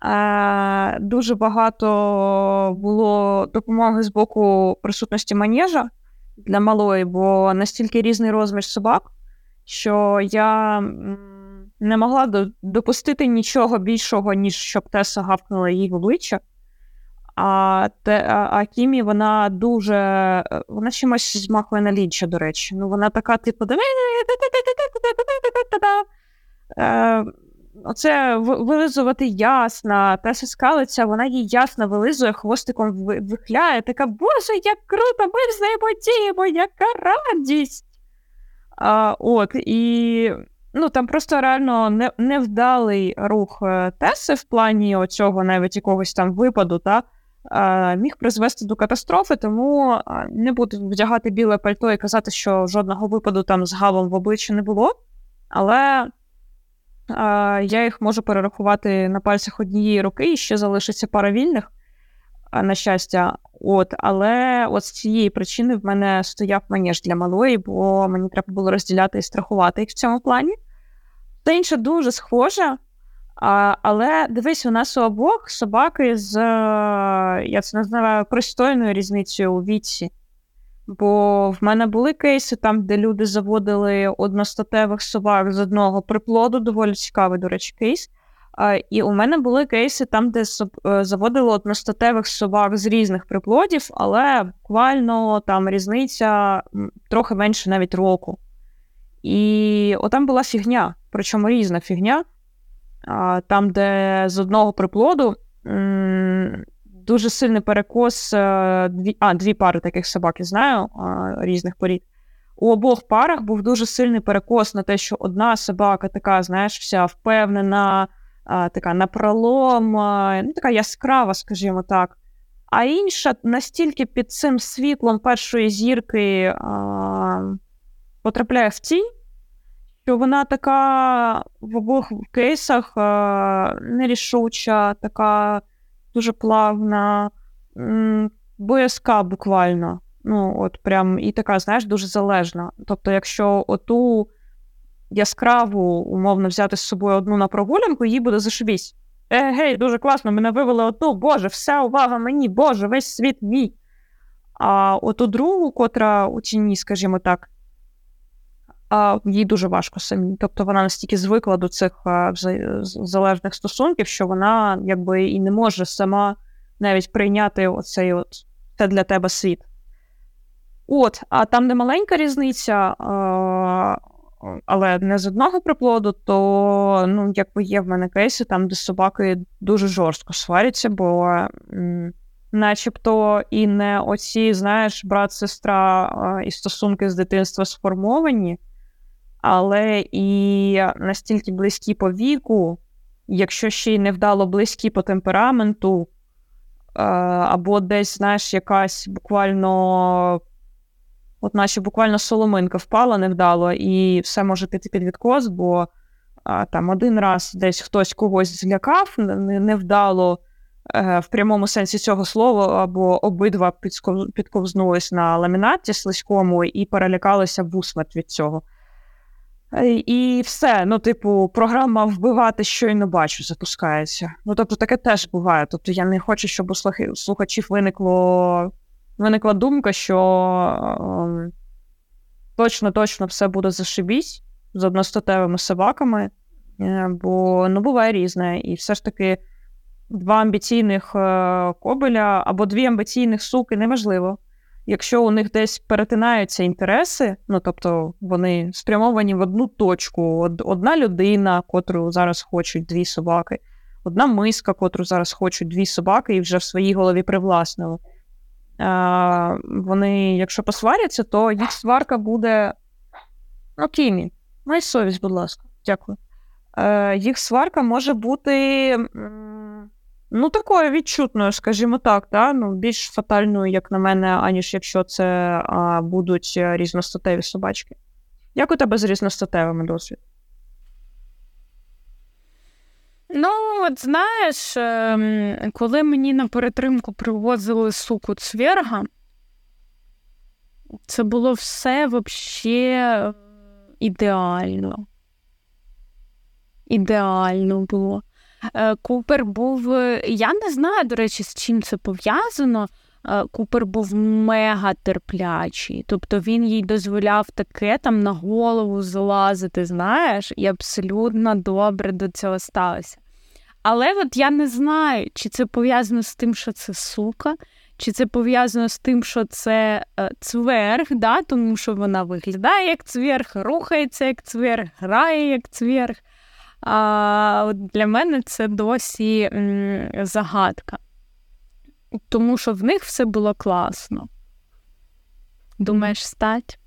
Speaker 2: а, дуже багато було допомоги з боку присутності манежа для малої, бо настільки різний розмір собак, що я не могла допустити нічого більшого, ніж щоб Теса гавкнула їй в обличчя. А те, а Кімі, вона дуже. Вона чимось змахує на лінча, до речі. Ну, вона така, типу, Оце вилизувати ясна, Теса скалиться, вона їй ясно вилизує, хвостиком вихляє. Така, Боже, як круто, ми взаємодіємо, яка радість. А, От, і ну, там просто реально не, невдалий рух Теси в плані оцього навіть якогось там випаду, та? Міг призвести до катастрофи, тому не буду вдягати біле пальто і казати, що жодного випаду там з гавом в обличчі не було. Але я їх можу перерахувати на пальцях однієї руки, і ще залишиться пара вільних. на щастя. От, Але от з цієї причини в мене стояв манеж для малої, бо мені треба було розділяти і страхувати їх в цьому плані. Та інше дуже схоже. А, Але дивись, у нас у обох собаки з, я це називаю пристойною різницею у віці. Бо в мене були кейси там, де люди заводили одностатевих собак з одного приплоду, доволі цікавий, до речі, кейс. І у мене були кейси там, де е, заводили одностатевих собак з різних приплодів, але буквально там різниця трохи менше навіть року. І отам була фігня, причому різна фігня. Там, де з одного приплоду дуже сильний перекос. Е, дві, А, дві пари таких собак я знаю різних порід. У обох парах був дуже сильний перекос на те, що одна собака така, знаєш, вся впевнена така напролом, ну, така яскрава, скажімо так. А інша настільки під цим світлом першої зірки а, потрапляє в тінь, що вона така в обох кейсах а, нерішуча, така дуже плавна, боязка буквально. Ну, от прям і така, знаєш, дуже залежна. Тобто, якщо оту яскраву, умовно, взяти з собою одну на прогулянку, їй буде зашибісь. Е, гей, дуже класно, мене вивели одну, Боже, вся увага мені, Боже, весь світ мій. А оту другу, котра у тіні, скажімо так, їй дуже важко самі. Тобто вона настільки звикла до цих залежних стосунків, що вона якби і не може сама навіть прийняти оцей от це для тебе світ. От, а там, де маленька різниця, але не з одного приплоду, то ну, якби є в мене кейси, там, де собаки дуже жорстко сваряться, бо начебто і не оці, знаєш, брат, сестра і стосунки з дитинства сформовані, але і настільки близькі по віку, якщо ще й невдало близькі по темпераменту, або десь, знаєш, якась буквально От наче буквально соломинка впала невдало, і все може піти під відкос, бо там один раз десь хтось когось злякав, невдало е, в прямому сенсі цього слова, або обидва підковзнулись на ламінаті слизькому і перелякалися в усмерть від цього. Е, і все, ну, типу, програма вбивати щойно бачу, запускається. Ну, тобто, таке теж буває. Тобто, я не хочу, щоб у слухачів виникло виникла думка, що точно-точно все буде зашибісь з одностатевими собаками, е, бо ну, буває різне. І все ж таки два амбіційних е, кобеля або дві амбіційних суки неважливо. Якщо у них десь перетинаються інтереси, ну тобто вони спрямовані в одну точку, одна людина, котру зараз хочуть дві собаки, одна миска, котру зараз хочуть дві собаки, і вже в своїй голові привласнили вони, якщо посваряться, то їх сварка буде окейні. Май совість, будь ласка, дякую. Е, Їх сварка може бути ну, такою відчутною, скажімо так, да? ну, більш фатальною, як на мене, аніж якщо це а, будуть різностатеві собачки. Як у тебе з різностатевими досвід?
Speaker 1: Ну, от знаєш, ем, коли мені на перетримку привозили суку цверга, це було все взагалі ідеально. Ідеально було. Е, Купер був, я не знаю, до речі, з чим це пов'язано. Е, Купер був мега терплячий, тобто він їй дозволяв таке там на голову залазити, знаєш, і абсолютно добре до цього сталося. Але от я не знаю, чи це пов'язано з тим, що це сука, чи це пов'язано з тим, що це е, цверг, да? тому що вона виглядає як цверг, рухається як цверг, грає як цверг. А Для мене це досі загадка. Тому що в них все було класно. Думаєш, стать?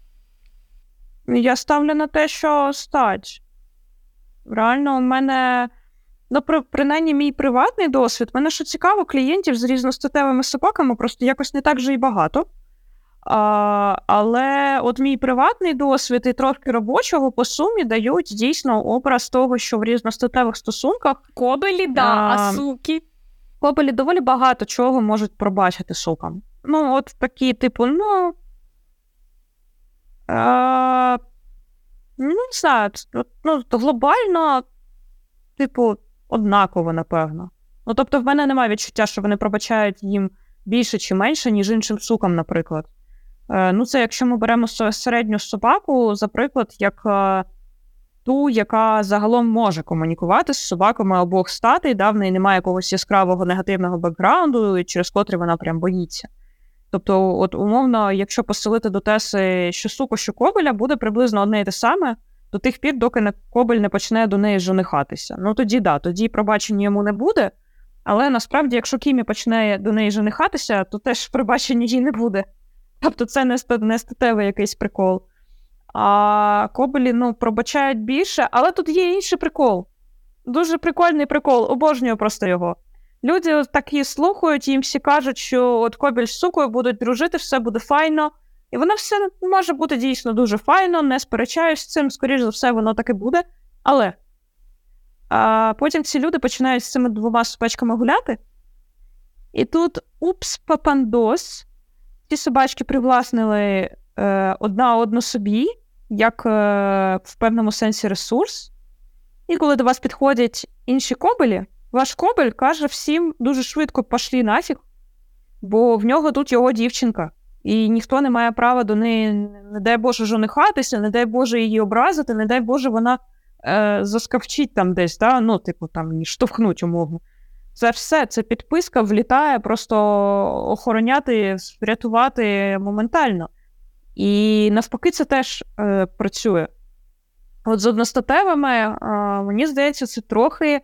Speaker 2: Я ставлю на те, що стать. Реально, у мене. Ну, при, принаймні, мій приватний досвід. Мене що цікаво, клієнтів з різностатевими собаками просто якось не так же і багато. А, Але от мій приватний досвід і трошки робочого по сумі дають дійсно образ того, що в різностатевих стосунках
Speaker 1: кобелі, да, а, а суки.
Speaker 2: кобелі доволі багато чого можуть пробачити сукам. Ну, от такі, типу, ну. А, ну, не знаю, ну, глобально, типу, однаково, напевно. Ну, тобто, в мене немає відчуття, що вони пробачають їм більше чи менше, ніж іншим сукам, наприклад. Е, Ну, це якщо ми беремо середню собаку, за приклад, як е, ту, яка загалом може комунікувати з собаками обох статей, да, в неї немає якогось яскравого негативного бекграунду, через котрий вона прям боїться. Тобто, от умовно, якщо поселити до Теси що суку, що кобеля, буде приблизно одне і те саме до тих пір, доки не кобель не почне до неї женихатися. Ну тоді да, тоді пробачення йому не буде. Але насправді, якщо Кімі почне до неї женихатися, то теж пробачення їй не буде. Тобто це не статевий якийсь прикол. А Кобелі ну, пробачають більше, але тут є інший прикол. Дуже прикольний прикол, обожнюю просто його. Люди такі слухають, їм всі кажуть, що от Кобіль з сукою будуть дружити, все буде файно. І воно все може бути дійсно дуже файно, не сперечаюсь з цим, скоріш за все, воно так і буде. Але а потім ці люди починають з цими двома собачками гуляти. І тут упс, папандос, ці собачки привласнили е, одна одну собі, як е, в певному сенсі ресурс. І коли до вас підходять інші кобелі, ваш кобель каже всім дуже швидко пошлі нафіг, бо в нього тут його дівчинка. І ніхто не має права до неї, не дай Боже, жонихатися, не дай Боже її образити, не дай Боже, вона е, заскавчить там десь, да? ну, типу, там, штовхнуть умовно. Це все, це підписка влітає просто охороняти, врятувати моментально. І навпаки, це теж е, працює. От з одностатевими, е, мені здається, це трохи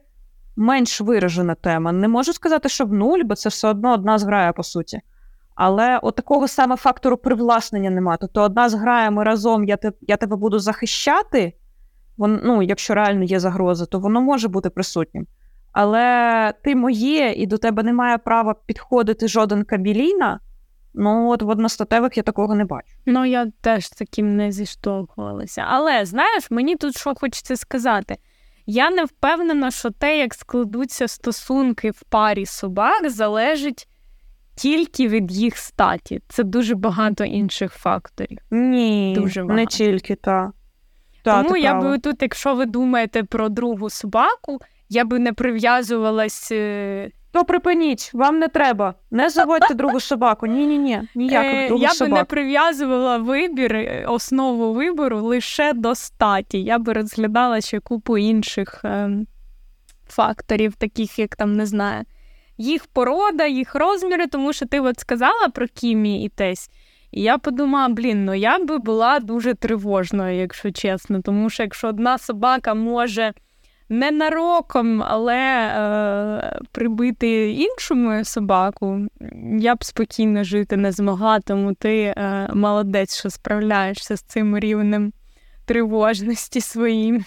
Speaker 2: менш виражена тема. Не можу сказати, що в нуль, бо це все одно одна зграя, по суті. Але от такого саме фактору привласнення немає. Тобто, одна зграя, ми разом, я, те, я тебе буду захищати, вон, ну, якщо реально є загроза, то воно може бути присутнім. Але ти моє, і до тебе немає права підходити жоден кабіліна. Ну, от в одностатевих я такого не бачу.
Speaker 1: Ну, я теж таким не зіштовхувалася. Але знаєш, мені тут що хочеться сказати. Я не впевнена, що те, як складуться стосунки в парі собак, залежить тільки від їх статі. Це дуже багато інших факторів.
Speaker 2: Ні, дуже багато. не тільки так.
Speaker 1: Та, Тому я би тут, якщо ви думаєте про другу собаку, я би не прив'язувалась. Е,
Speaker 2: То припиніть, вам не треба. Не заводьте другу собаку. Ні, ні, ні. Ніяких другу
Speaker 1: Я
Speaker 2: собак.
Speaker 1: би не прив'язувала вибір, е, основу вибору лише до статі. Я би розглядала ще купу інших е, факторів, таких як там не знаю, їх порода, їх розміри, тому що ти от сказала про Кімі і Тесь. І я подумала, блін, ну я би була дуже тривожною, якщо чесно. Тому що якщо одна собака може ненароком, але е, прибити іншу мою собаку, я б спокійно жити не змогла, тому ти е, молодець, що справляєшся з цим рівнем тривожності своїм.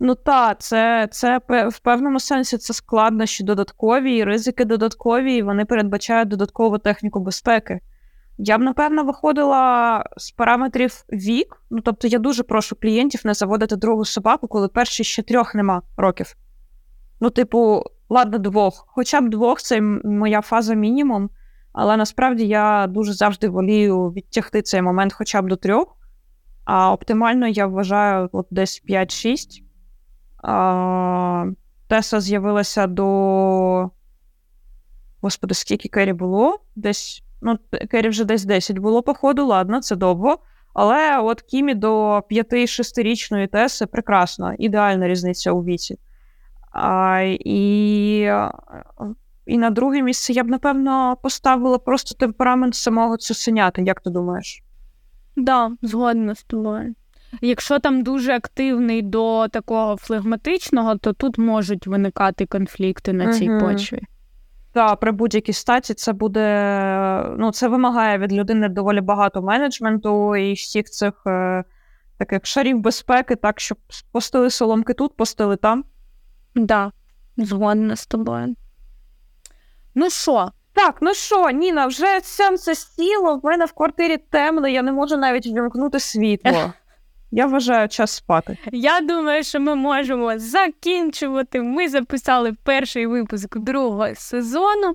Speaker 2: Ну так, це це в певному сенсі це складнощі додаткові, і ризики додаткові, і вони передбачають додаткову техніку безпеки. Я б, напевно, виходила з параметрів вік. Ну, тобто, я дуже прошу клієнтів не заводити другу собаку, коли перші ще трьох нема років. Ну, типу, ладно, двох. Хоча б двох це моя фаза мінімум. Але насправді я дуже завжди волію відтягти цей момент хоча б до трьох. А оптимально я вважаю от десь 5-6. Теса з'явилася до. Господи, скільки Кері було? Десь. Ну, Кері вже десь 10 було, походу, ладно, це довго. Але от Кімі до 5-6-річної Теси прекрасна, ідеальна різниця у віці. А, І і на друге місце я б, напевно, поставила просто темперамент самого цуценяти, як ти думаєш?
Speaker 1: Так, да, згодна з тобою. Якщо там дуже активний до такого флегматичного, то тут можуть виникати конфлікти на цій угу. почві.
Speaker 2: Так, при будь-якій статі це буде. Ну, це вимагає від людини доволі багато менеджменту і всіх цих е, таких шарів безпеки, так, щоб постили соломки тут, постили там. Так,
Speaker 1: да, згодна з тобою. Ну що?
Speaker 2: Так, ну що, Ніна, вже це сіло, в мене в квартирі темно, я не можу навіть вімкнути світло. Я вважаю час спати.
Speaker 1: Я думаю, що ми можемо закінчувати. Ми записали перший випуск другого сезону.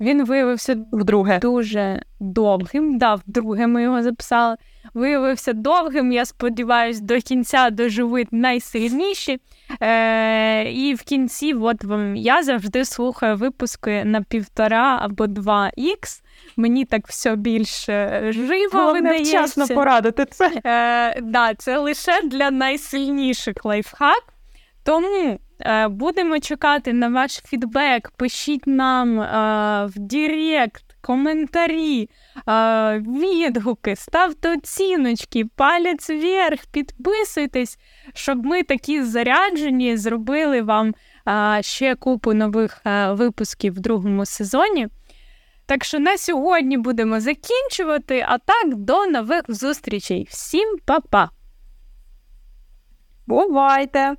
Speaker 1: Він виявився
Speaker 2: Вдруге.
Speaker 1: дуже довгим. Да, вдруге ми його записали. Виявився довгим. Я сподіваюся, до кінця доживуть найсильніші. Е- І в кінці, от вам я завжди слухаю випуски на півтора або два ікс. Мені так все більш живо
Speaker 2: Головне
Speaker 1: видається.
Speaker 2: вчасно порадити це.
Speaker 1: Е, да, це лише для найсильніших лайфхак. Тому е, будемо чекати на ваш фідбек. Пишіть нам е, в Директ, коментарі, е, відгуки, ставте оціночки, палець вверх, підписуйтесь, щоб ми такі заряджені зробили вам е, ще купу нових е, випусків в другому сезоні. Так що на сьогодні будемо закінчувати. А так, до нових зустрічей. Всім па-па!
Speaker 2: Бувайте!